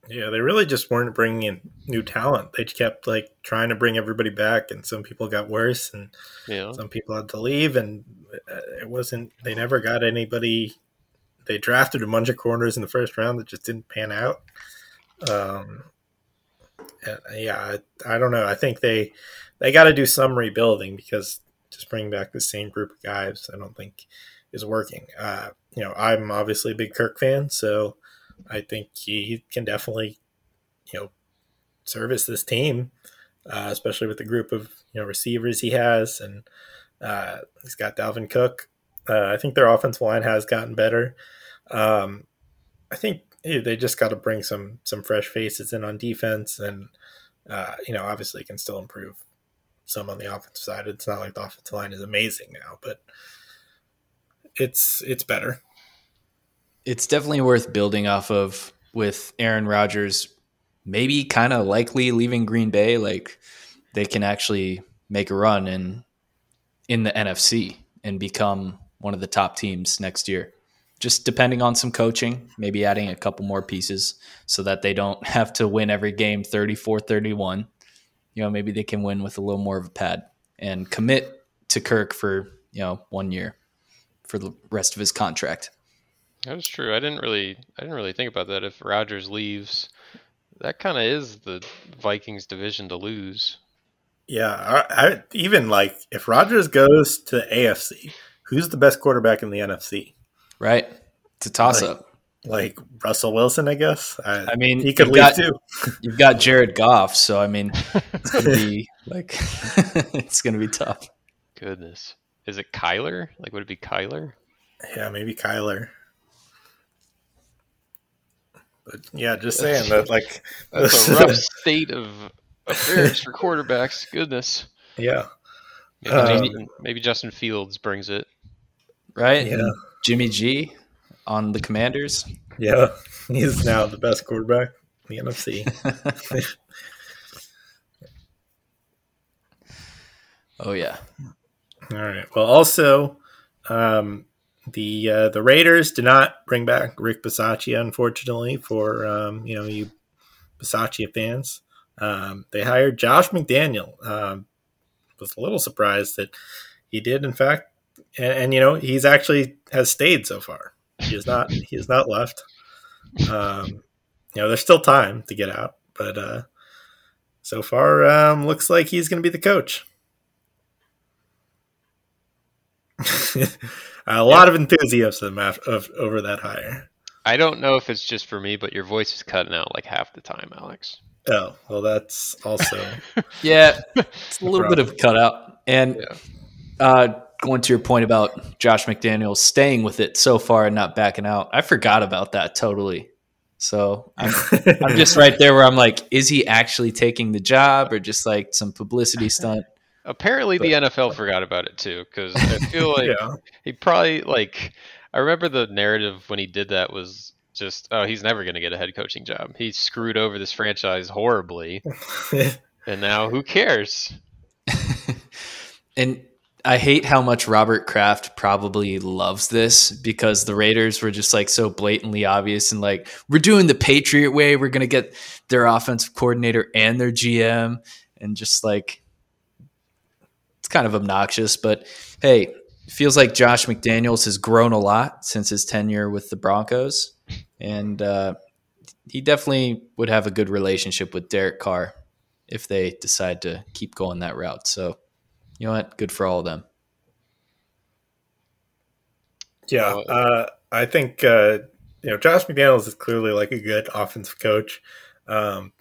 yeah, they really just weren't bringing in new talent. They kept like trying to bring everybody back, and some people got worse, and know, some people had to leave, and uh, it wasn't. They never got anybody. They drafted a bunch of corners in the first round that just didn't pan out. Um, yeah, I, I don't know. I think they they got to do some rebuilding because just bringing back the same group of guys, I don't think is working. Uh, you know, I'm obviously a big Kirk fan, so I think he can definitely, you know, service this team, uh, especially with the group of you know receivers he has, and uh, he's got Dalvin Cook. Uh, I think their offensive line has gotten better. Um, I think eh, they just got to bring some some fresh faces in on defense, and uh, you know, obviously can still improve some on the offensive side. It's not like the offensive line is amazing now, but it's it's better. it's definitely worth building off of with Aaron Rodgers maybe kind of likely leaving Green Bay like they can actually make a run in in the NFC and become one of the top teams next year. Just depending on some coaching, maybe adding a couple more pieces so that they don't (laughs) have to win every game 34-31. You know, maybe they can win with a little more of a pad and commit to Kirk for, you know, one year for the rest of his contract. that is true. I didn't really, I didn't really think about that. If Rodgers leaves, that kind of is the Vikings division to lose. Yeah, I, I, even like if Rodgers goes to AFC, who's the best quarterback in the NFC? right? It's a toss Like- up. Like Russell Wilson, I guess. I, I mean, he could you've leave got- too. (laughs) You've got Jared Goff, so I mean, it's gonna (laughs) be like (laughs) it's gonna be tough. Goodness, is it Kyler? Like, would it be Kyler? Yeah, maybe Kyler. But yeah, just saying that. Like, (laughs) That's a rough (laughs) state of affairs for quarterbacks. Goodness. yeah, Maybe, Um, Justin, maybe Justin Fields brings it. Right? Yeah. And Jimmy G on the Commanders. yeah. (laughs) He's now the best quarterback in the NFC. Oh yeah. All right. Well, also, um, the uh, the Raiders did not bring back Rich Bisaccia, unfortunately, for um, you know you Bisaccia fans. Um, they hired Josh McDaniel. Um, was a little surprised that he did, in fact, and, and you know he's actually has stayed so far. He has not. he has not left. Um, you know, there's still time to get out, but uh, so far, um, looks like he's going to be the coach. (laughs) a lot of enthusiasm of, of, over that hire. I don't know if it's just for me, but your voice is cutting out like half the time, Alex. Oh, well, that's also. (laughs) Yeah, it's a little bit of a cutout. And Yeah. uh, going to your point about Josh McDaniels staying with it so far and not backing out, I forgot about that totally. So I'm, (laughs) I'm just right there where I'm like, is he actually taking the job or just like some publicity stunt? Apparently, the NFL forgot about it too, because I (laughs) feel like yeah. he probably like. I remember the narrative when he did that was just, oh, he's never going to get a head coaching job. He screwed over this franchise horribly, (laughs) and now who cares? (laughs) And I hate how much Robert Kraft probably loves this because the Raiders were just like so blatantly obvious and like we're doing the Patriot way. We're gonna get their offensive coordinator and their GM and just like it's kind of obnoxious. But hey, feels like Josh McDaniels has grown a lot since his tenure with the Broncos, and uh, he definitely would have a good relationship with Derek Carr if they decide to keep going that route. So you know what? Good for all of them. Yeah, uh, I think uh, you know Josh McDaniels is clearly like a good offensive coach. Um,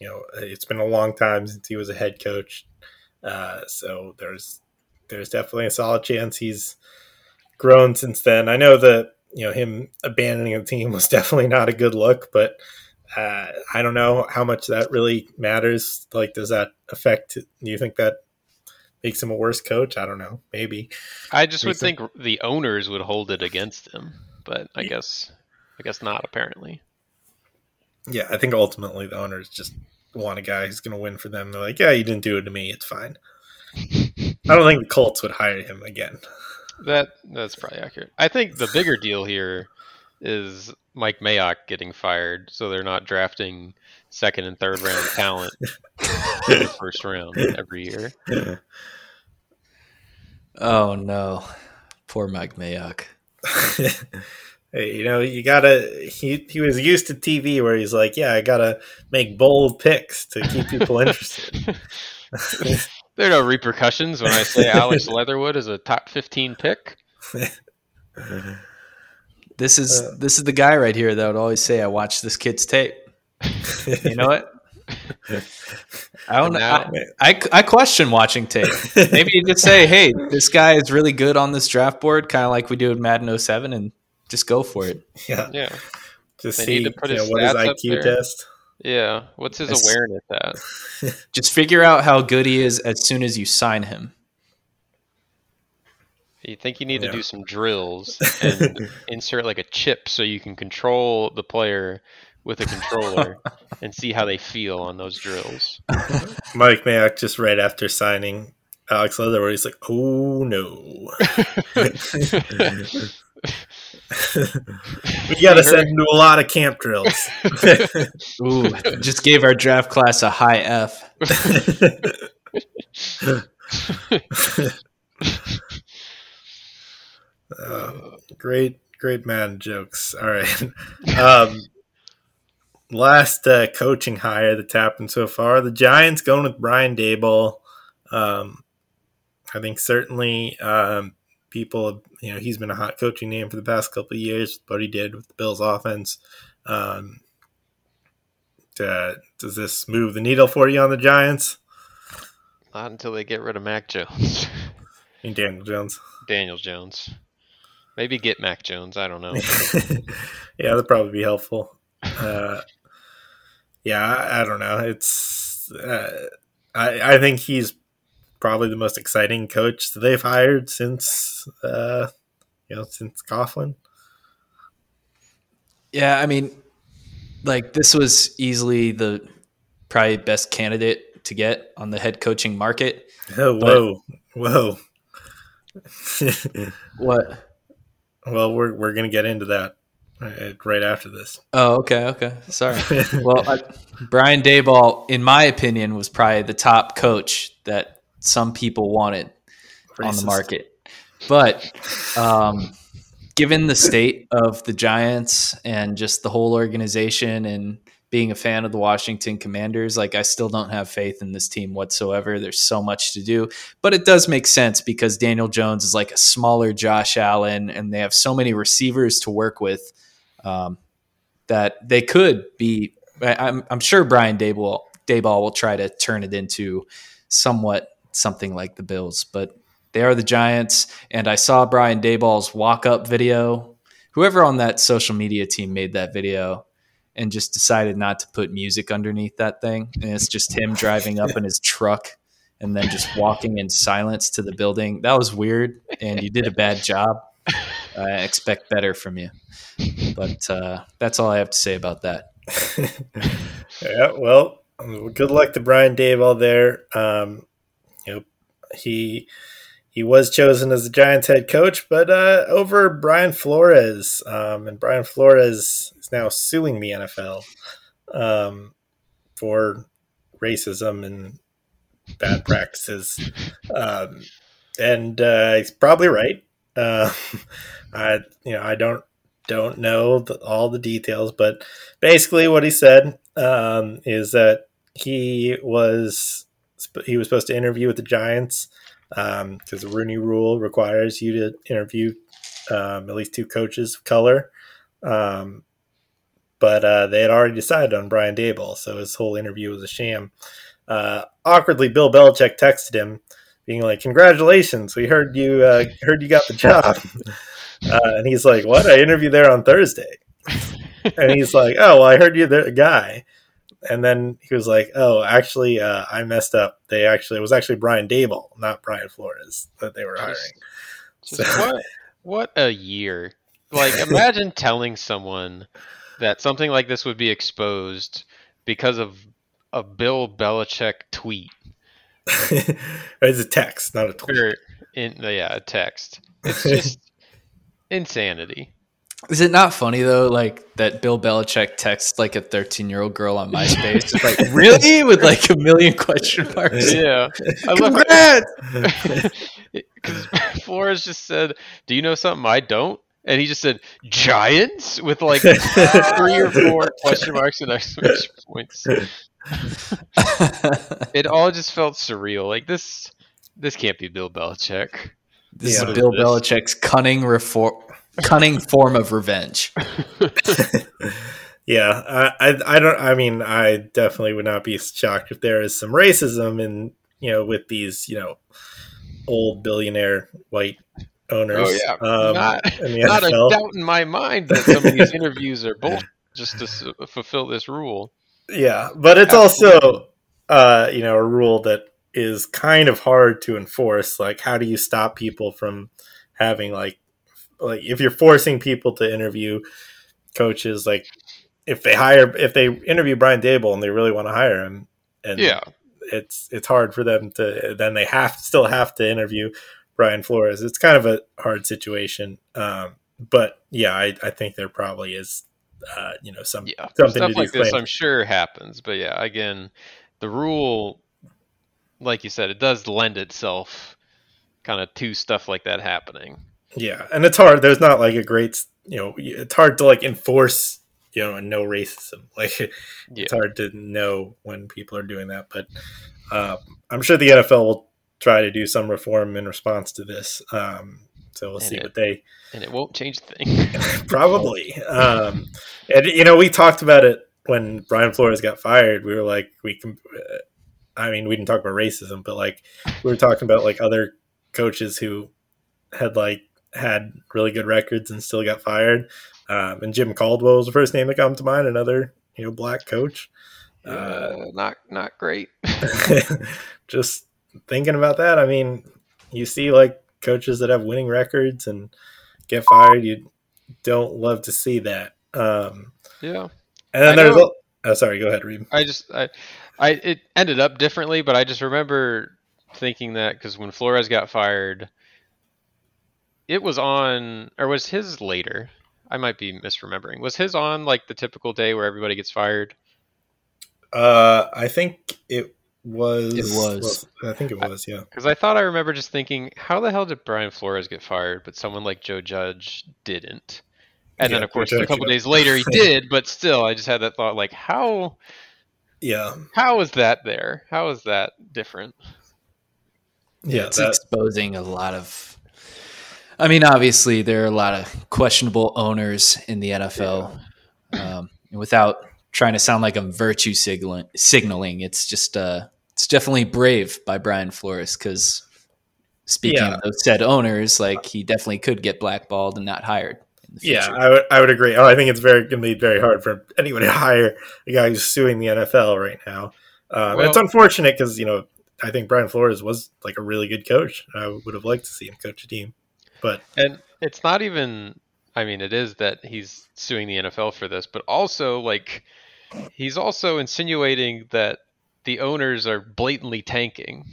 you know, it's been a long time since he was a head coach, uh, so there's there's definitely a solid chance he's grown since then. I know that you know him abandoning the team was (laughs) definitely not a good look, but uh, I don't know how much that really matters. Like, does that affect? Do you think that makes him a worse coach? I don't know. Maybe. I just would think the owners would hold it against him, but I guess, I guess not. Apparently, Yeah, I think ultimately the owners just want a guy who's going to win for them. They're like, yeah, you didn't do it to me. It's fine. I don't think the Colts would hire him again. that that's probably accurate. I think the bigger deal here is Mike Mayock getting fired, so they're not drafting second and third round talent in the first round every year. Oh no, poor Mike Mayock. (laughs) hey, you know, you gotta. He he was used to TV where he's like, yeah, I gotta make bold picks to keep people (laughs) interested. (laughs) There are no repercussions when I say Alex (laughs) Leatherwood is a top fifteen pick. This is Uh. this is the guy right here that would always say, "I watched this kid's tape." You know what? I don't know. I, I, I question watching tape. Maybe you just say, "Hey, this guy is really good on this draft board," kind of like we do with Madden 07, and just go for it. (laughs) yeah, Yeah, just They see need to put you his know, what his stats up IQ there. test. yeah. What's his It's- awareness at? (laughs) Just figure out how good he is as soon as you sign him. You think you need Yeah. to do some drills (laughs) and insert like a chip so you can control the player with a controller and see how they feel on those drills. Mike Mayock just right after signing Alex Leatherwood, he's like, "Oh no, we got to send him to a lot of camp drills." (laughs) Ooh, just gave our draft class a high F. Uh, great, great man jokes. All right. Um, last uh, coaching hire that's happened so far, the Giants going with Brian Daboll. Um, I think certainly um, people, you know, he's been a hot coaching name for the past couple of years. What he did with the Bills' offense. Um, uh, does this move the needle for you on the Giants? Not until they get rid of Mac Jones. (laughs) and Daniel Jones. Daniel Jones. Maybe get Mac Jones. I don't know. (laughs) yeah, that'd probably be helpful. Uh, (laughs) yeah, I, I don't know. It's uh, I I think he's probably the most exciting coach that they've hired since uh, you know since Coughlin. Yeah, I mean, like this was easily the probably best candidate to get on the head coaching market. Oh, whoa, whoa. (laughs) What? well, we're we're gonna get into that uh, right after this. Oh, okay, okay. Sorry. (laughs) well, I, Brian Daboll, in my opinion, was probably the top coach that some people wanted on the market. But um, given the state of the Giants and just the whole organization and being a fan of the Washington Commanders, like I still don't have faith in this team whatsoever. There's so much to do, but it does make sense because Daniel Jones is like a smaller Josh Allen, and they have so many receivers to work with um, that they could be. I- I'm, I'm sure Brian Daboll Daboll will try to turn it into somewhat something like the Bills, but they are the Giants. And I saw Brian Daboll's walk up video. Whoever on that social media team made that video and just decided not to put music underneath that thing. And it's just him driving up in his truck and then just walking in silence to the building. That was weird. And you did a bad job. I expect better from you. But uh, that's all I have to say about that. (laughs) yeah, well, good luck to Brian Daboll there. Um, he he was chosen as the Giants head coach, but uh, over Brian Flores, um, and Brian Flores is now suing the NFL um, for racism and bad practices, um, and uh, he's probably right. Uh, (laughs) I you know I don't don't know the, all the details, but basically what he said um, is that he was he was supposed to interview with the Giants because um, the Rooney Rule requires you to interview um, at least two coaches of color. Um, but uh, they had already decided on Brian Daboll, so his whole interview was a sham. Uh, awkwardly, Bill Belichick texted him, being like, "Congratulations, we heard you uh, heard you got the job." (laughs) Uh, and he's like, "What? I interviewed there on Thursday." and he's like, "Oh, well, I heard you're the guy." And then he was like, "Oh, actually, uh, I messed up. They actually it was actually Brian Daboll, not Brian Flores, that they were hiring." Just so. what? What a year! Like, (laughs) imagine telling someone that something like this would be exposed because of a Bill Belichick tweet. (laughs) it's a text, not a tweet. In, yeah, a text. It's just (laughs) insanity. Is it not funny though, like that Bill Belichick texts like a 13 year old girl on MySpace, like really with like a million question marks? Yeah, I love that because (laughs) Flores just said, "Do you know something I don't?" And he just said, "Giants" with like (laughs) three or four question marks and exclamation points. (laughs) it all just felt surreal. Like this, this can't be Bill Belichick. This yeah. is Bill Belichick's cunning reform cunning form of revenge. (laughs) yeah, I, I, I don't. I mean, I definitely would not be shocked if there is some racism in you know with these you know old billionaire white owners. Oh yeah, um, not, not a doubt in my mind that some of these interviews are bullshit (laughs) just to fulfill this rule. Yeah, but it's Absolutely. also uh, you know a rule that is kind of hard to enforce. Like, how do you stop people from having like like if you're forcing people to interview coaches, like if they hire if they interview Brian Daboll and they really want to hire him, and yeah, it's it's hard for them to then they have still have to interview Brian Flores. It's kind of a hard situation, um, but yeah, I, I think there probably is uh, you know some yeah something stuff like this. I'm sure happens, but yeah, again, the rule, like you said, it does lend itself kind of to stuff like that happening. Yeah, and it's hard. There's not like a great, you know, it's hard to like enforce, you know, no racism. (laughs) Like yeah. it's hard to know when people are doing that, but uh, I'm sure the NFL will try to do some reform in response to this. Um, so we'll and see it, what they and it won't change the thing. (laughs) probably. Um, and you know, we talked about it when Brian Flores got fired. We were like, we can. Uh, I mean, we didn't talk about racism, but like we were talking about like other coaches who had like had really good records and still got fired. Um, and Jim Caldwell was the first name that comes to mind, another you know black coach. Uh, not not great. (laughs) (laughs) just thinking about that, I mean, you see like coaches that have winning records and get fired. You don't love to see that. Um, yeah. And then there's oh sorry, go ahead, Reed. I just I I it ended up differently, but I just remember thinking that because when Flores got fired it was on, or was his later? I might be misremembering. Was his on like the typical day where everybody gets fired? Uh, I think it was. It was. Well, I think it was. Yeah. Because I thought I remember just thinking, how the hell did Brian Flores get fired, but someone like Joe Judge didn't? And Yeah, then, of course, pretty a couple much. days later he (laughs) did, but still, I just had that thought, like, how Yeah, how is that there? How is that different? yeah, it's that, exposing a lot of. I mean, obviously, there are a lot of questionable owners in the NFL. Um, without trying to sound like I'm virtue signaling, signaling it's just uh, it's definitely brave by Brian Flores because speaking Yeah. of those said owners, like he definitely could get blackballed and not hired. In the future. yeah, I would I would agree. Oh, I think it's very going to be very hard for anyone to hire a guy who's suing the NFL right now. Um, Well- it's unfortunate because you know I think Brian Flores was like a really good coach. I would have liked to see him coach a team, but And it's not even I mean it is that he's suing the NFL for this, but also like he's also insinuating that the owners are blatantly tanking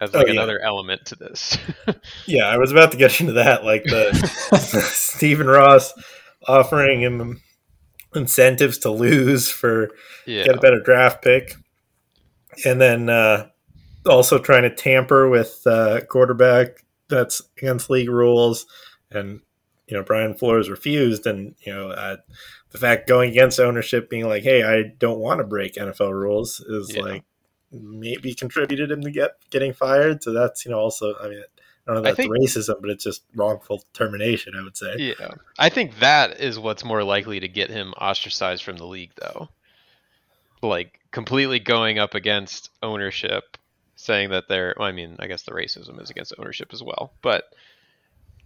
as Oh, like yeah. another element to this. (laughs) yeah, I was about to get into that. Like the (laughs) Stephen Ross offering him incentives to lose for yeah. get a better draft pick, and then uh, also trying to tamper with uh, quarterback that's against league rules, and you know Brian Flores refused, and you know uh, the fact going against ownership, being like, "Hey, I don't want to break NFL rules," is Yeah. like maybe contributed him to get getting fired. So that's you know also I mean. I don't know if that's think- racism, but it's just wrongful termination. I would say. Yeah. I think that is what's more likely to get him ostracized from the league though. Like completely going up against ownership saying that they're well, I mean, I guess the racism is against ownership as well, but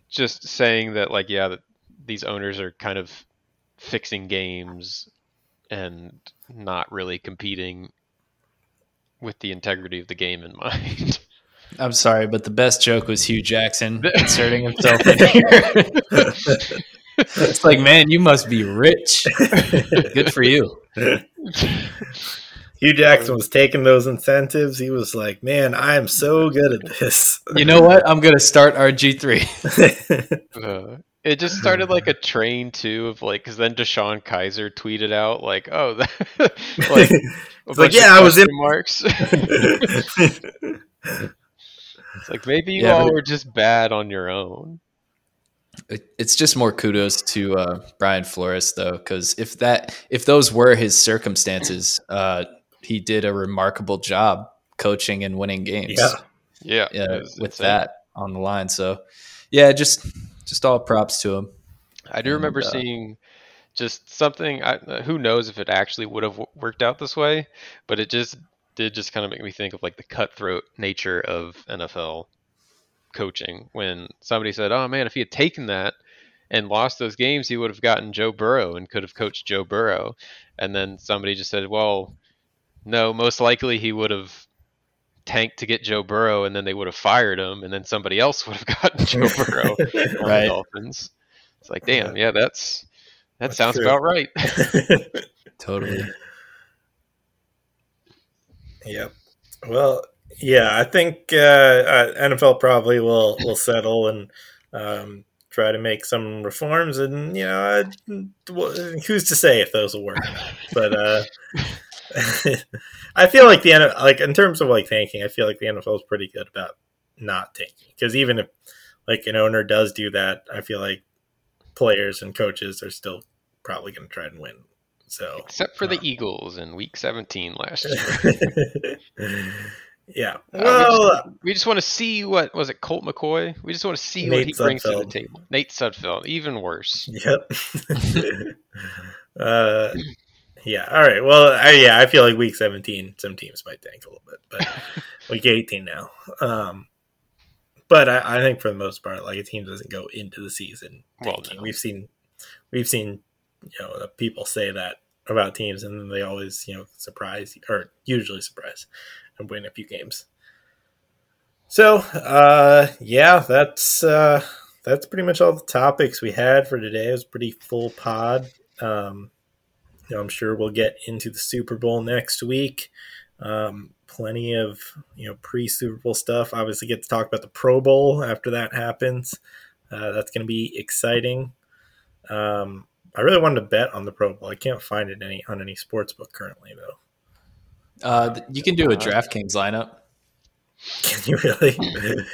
just saying that like yeah, that these owners are kind of fixing games and not really competing with the integrity of the game in (laughs) mind. I'm sorry, but the best joke was Hue Jackson (laughs) inserting himself in here. (laughs) it's like, man, you must be rich. Good for you. Hue Jackson was taking those incentives. He was like, "Man, I am so good at this." You know what? I'm gonna start RG3. (laughs) Uh, it just started like a train too of like because then DeShone Kizer tweeted out like oh that, (laughs) like like, "Yeah, I was in- question marks. it's (laughs) like maybe you Yeah, all but- were just bad on your own. It- It's just more kudos to uh, Brian Flores, though, because if that if those were his circumstances, uh, he did a remarkable job coaching and winning games. yeah, Yeah, yeah, it was with insane. that on the line. So, yeah, just just all props to him. I do And, remember uh, seeing just something. I, uh, who knows if it actually would have worked out this way, but it just did just kind of make me think of like the cutthroat nature of NFL coaching. When somebody said, "Oh man, if he had taken that and lost those games, he would have gotten Joe Burrow and could have coached Joe Burrow," and then somebody just said, "Well, no, most likely he would have." Tanked to get Joe Burrow, and then they would have fired him, and then somebody else would have (laughs) gotten Joe Burrow on the Right. Dolphins. It's like, damn, yeah, that's that That's sounds true. about right. (laughs) Totally. (laughs) Yep. Well, yeah, I think uh, uh, NFL probably will will settle and um, try to make some reforms, and you know, uh, well, who's to say if those will work? But uh, (laughs) I feel like the N- like in terms of like tanking, I feel like the NFL is pretty good about not tanking because even if like an owner does do that, I feel like players and coaches are still probably going to try and win. So Except for the Uh. Eagles in Week 17 last (laughs) year. yeah. Uh, we Well, just, we just want to see what was it, Colt McCoy? We just want to see what Nate he brings to the table. Nate Sudfeld, even worse. Yep. (laughs) uh, yeah. All right. Well, I, yeah, I feel like week 17, some teams might tank a little bit, but (laughs) week 18 now. Um, but I, I think for the most part, like a team doesn't go into the season. Well, no. We've seen, we've seen, you know, people say that about teams, and then they always, you know, surprise or usually surprise and win a few games. So, uh, yeah, that's uh, that's pretty much all the topics we had for today. It was a pretty full pod. Um, you know, I'm sure we'll get into the Super Bowl next week. Um, plenty of you know pre Super Bowl stuff. Obviously, get to talk about the Pro Bowl after that happens. Uh, that's going to be exciting. Um, I really wanted to bet on the Pro Bowl. I can't find it any on any sports book currently though. Uh, you can do a DraftKings lineup. Can you really?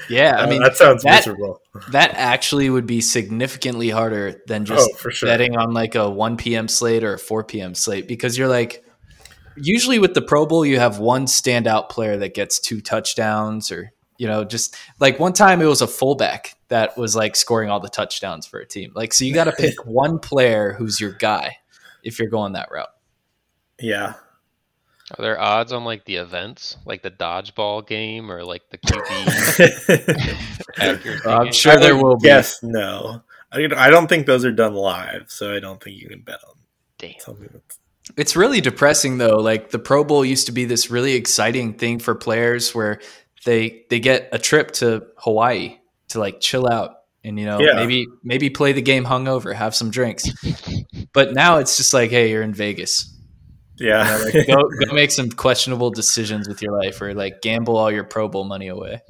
Yeah, I Uh, mean that sounds that- miserable. that actually would be significantly harder than just Oh, sure. betting on like a 1 p.m. slate or a 4 p.m. slate because you're like usually with the Pro Bowl you have one standout player that gets two touchdowns or you know just like one time it was a fullback that was like scoring all the touchdowns for a team. Like so you got to pick (laughs) one player who's your guy if you're going that route. Yeah. Are there odds on like the events, like the dodgeball game or like the QB (laughs) I'm sure there will be. Yes, no. I, I don't think those are done live, so I don't think you can bet on Damn. something that's. It's really depressing though. Like the Pro Bowl used to be this really exciting thing for players where they they get a trip to Hawaii to like chill out and you know Yeah. maybe maybe play the game hungover, have some drinks. but now it's just like, hey, you're in Vegas. Yeah. Like, go go make some questionable decisions with your life or like gamble all your Pro Bowl money away.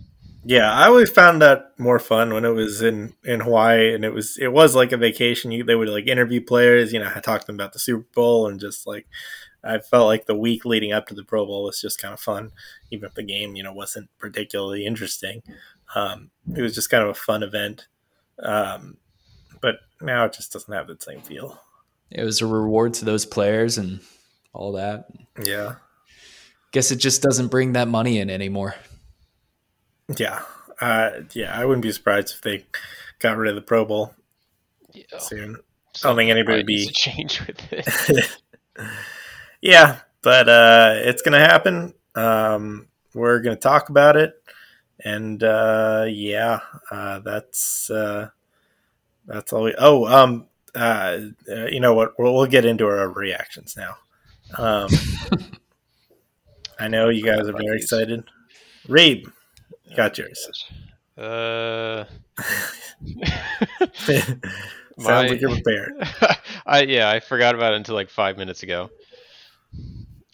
Yeah, I always found that more fun when it was in in Hawaii, and it was it was like a vacation. You they would like interview players, you know, talk to them about the Super Bowl, and just like I felt like the week leading up to the Pro Bowl was just kind of fun, even if the game you know wasn't particularly interesting. Um, it was just kind of a fun event, um, but now it just doesn't have the same feel. It was a reward to those players and all that. Yeah, Guess it just doesn't bring that money in anymore. yeah, uh, yeah. I wouldn't be surprised if they got rid of the Pro Bowl Yeah. soon. I don't think anybody would be change with it. (laughs) yeah, but uh, it's gonna happen. Um, we're gonna talk about it, and uh, yeah, uh, that's uh, that's all. We, oh, um, uh, uh, you know what? We'll, we'll get into our reactions now. Um, I know you guys are very excited. You got yours. Uh, (laughs) Sounds My- (laughs) like you're prepared. (laughs) I yeah, I forgot about it until like five minutes ago.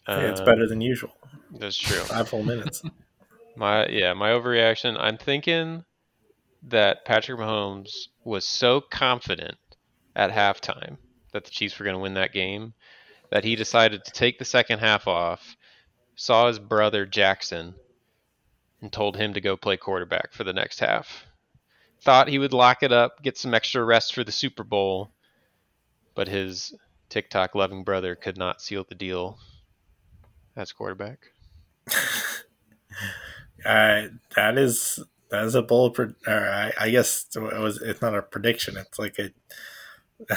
Yeah, it's Uh, better than usual. That's true. Five whole minutes. My yeah, my overreaction. I'm thinking that Patrick Mahomes was so confident at halftime that the Chiefs were going to win that game that he decided to take the second half off, saw his brother Jackson, and told him to go play quarterback for the next half. Thought he would lock it up, get some extra rest for the Super Bowl, but his TikTok loving brother could not seal the deal as quarterback. (laughs) Uh, that is that is a bold. Pre- or I, I guess it was. It's not a prediction. It's like a (laughs)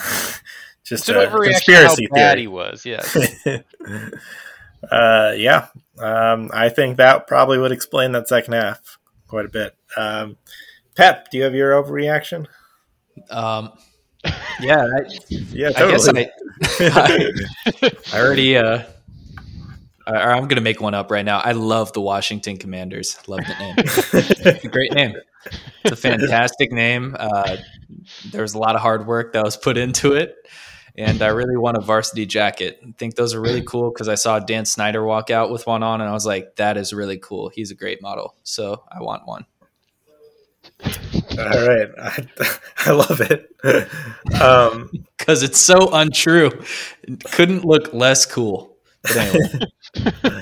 just It's a overreaction conspiracy how bad theory. he was. Yes. (laughs) uh, yeah, um, I think that probably would explain that second half quite a bit. Um, Pep, do you have your overreaction? Um, (laughs) yeah, I, Yeah, I guess totally. I, (laughs) I already. Uh, or I'm gonna make one up right now. I love the Washington Commanders. Love the name. It's a great name. It's a fantastic name. Uh, there was a lot of hard work that was put into it, and I really want a varsity jacket. I think those are really cool because I saw Dan Snyder walk out with one on, and I was like, "That is really cool. He's a great model." So I want one. All right, I, (laughs) I love it. Um, (laughs) because it's so untrue. Couldn't look less cool. But anyway, (laughs)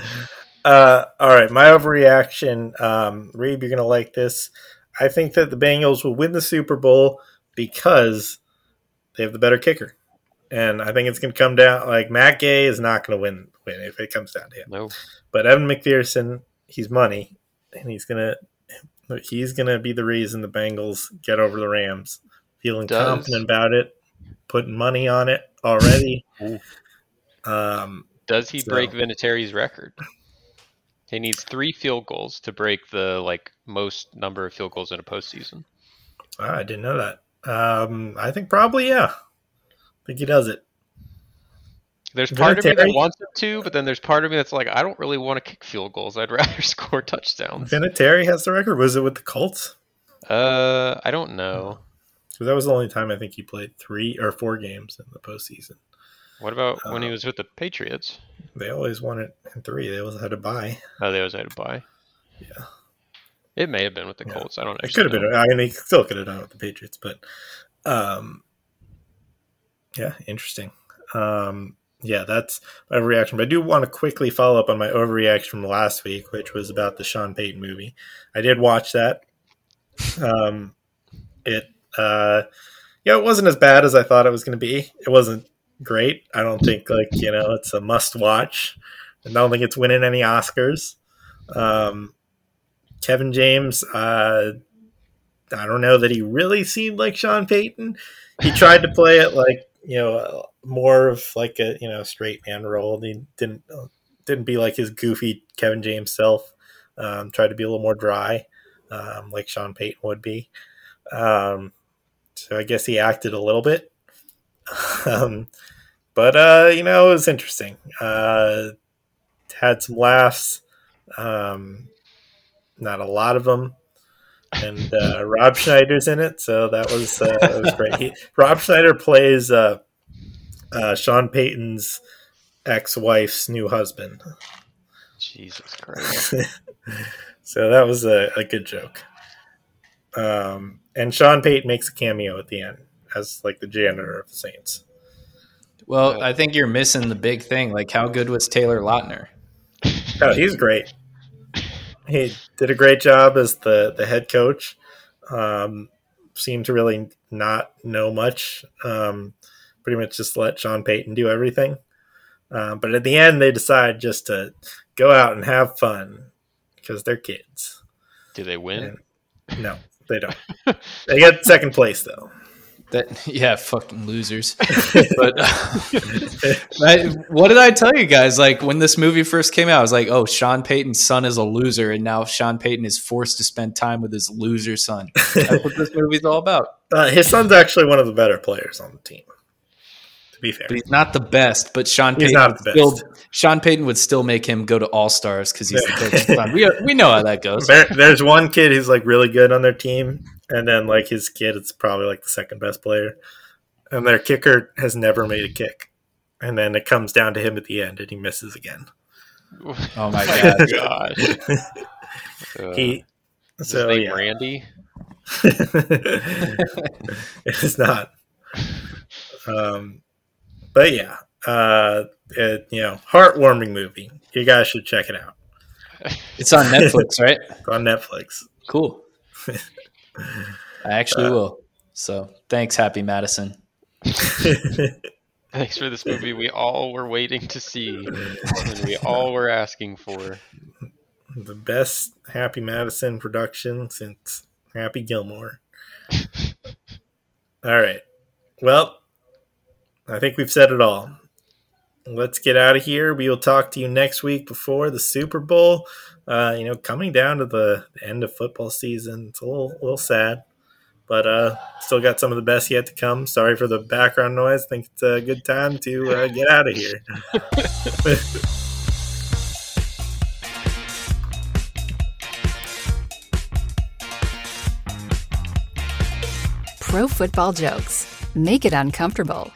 Uh, all right, my overreaction. Um, Reed, you're gonna like this. I think that the Bengals will win the Super Bowl because they have the better kicker, and I think it's gonna come down. Like Matt Gay is not gonna win win if it comes down to him, no. but Evan McPherson, he's money, and he's gonna he's gonna be the reason the Bengals get over the Rams. Feeling Does. confident about it, putting money on it already. (laughs) Um, Does he So- break Vinatieri's record? He needs three field goals to break the like most number of field goals in a postseason. Ah, I didn't know that. Um, I think probably yeah. I think he does it. There's part of me that wants him to, but then there's part of me that's like, I don't really want to kick field goals. I'd (laughs) rather score touchdowns. Vinatieri has the record. Was it with the Colts? Uh, I don't know. Because that was the only time I think he played three or four games in the postseason. What about when he Uh, was with the Patriots? They always won it in three. They always had to buy. Oh, they always had to buy. Yeah. It may have been with the Yeah. Colts. I don't know. It could have know. been. I mean, they still could have done it with the Patriots, but um, yeah, interesting. Um, yeah, that's my reaction. But I do want to quickly follow up on my overreaction from last week, which was about the Sean Payton movie. I did watch that. Um, it, uh, yeah, it wasn't as bad as I thought it was going to be. It wasn't great. I don't think like you know it's a must watch. I don't think it's winning any Oscars. Um, Kevin James, uh, I don't know that he really seemed like Sean Payton. He tried to play it like you know more of like a you know straight man role. He didn't didn't be like his goofy Kevin James self. Um, tried to be a little more dry, um, like Sean Payton would be. Um, so I guess he acted a little bit. (laughs) um, but uh, you know, it was interesting. Uh, had some laughs. Um, not a lot of them. And uh, Rob Schneider's in it, so that was uh, that was great. He, Rob Schneider plays uh, uh, Sean Payton's ex-wife's new husband. Jesus (laughs) Christ! so that was a, a good joke. Um, and Sean Payton makes a cameo at the end as like the janitor of the Saints. Well, I think you're missing the big thing. Like, how good was Taylor Lautner? Oh, he's great. He did a great job as the the head coach. Um, seemed to really not know much. Um, pretty much just let Sean Payton do everything. Um, but at the end, they decide just to go out and have fun because they're kids. Do they win? And, no, they don't. (laughs) they get second place though. That (laughs) yeah, fucking losers. (laughs) but (laughs) I, what did I tell you guys? Like when this movie first came out, I was like, "Oh, Sean Payton's son is a loser," and now Sean Payton is forced to spend time with his loser son. That's what this movie's all about. Uh, his son's actually one of the better players on the team. To be fair, but he's not the best. But Sean he's Payton still. Sean Payton would still make him go to All Stars because he's the coach's son. We we know how that goes. There, there's one kid who's like really good on their team, and then like his kid is probably like the second best player, and their kicker has never made a kick, and then it comes down to him at the end, and he misses again. Oh my (laughs) god! gosh. Uh, (laughs) He is so his name yeah, Randy? (laughs) it is not. Um, but yeah, uh, it, you know, heartwarming movie. You guys should check it out. It's on Netflix, right? It's on Netflix. Cool. I actually Uh, will. So thanks, Happy Madison. (laughs) Thanks for this movie we all were waiting to see and we all were asking for. the best Happy Madison production since Happy Gilmore. (laughs) all right. Well, I think we've said it all. Let's get out of here. We will talk to you next week before the Super Bowl. Uh, you know, coming down to the end of football season, it's a little, a little sad, but uh, still got some of the best yet to come. Sorry for the background noise. I think it's a good time to uh, get out of here. Pro Football Jokes. Make it uncomfortable.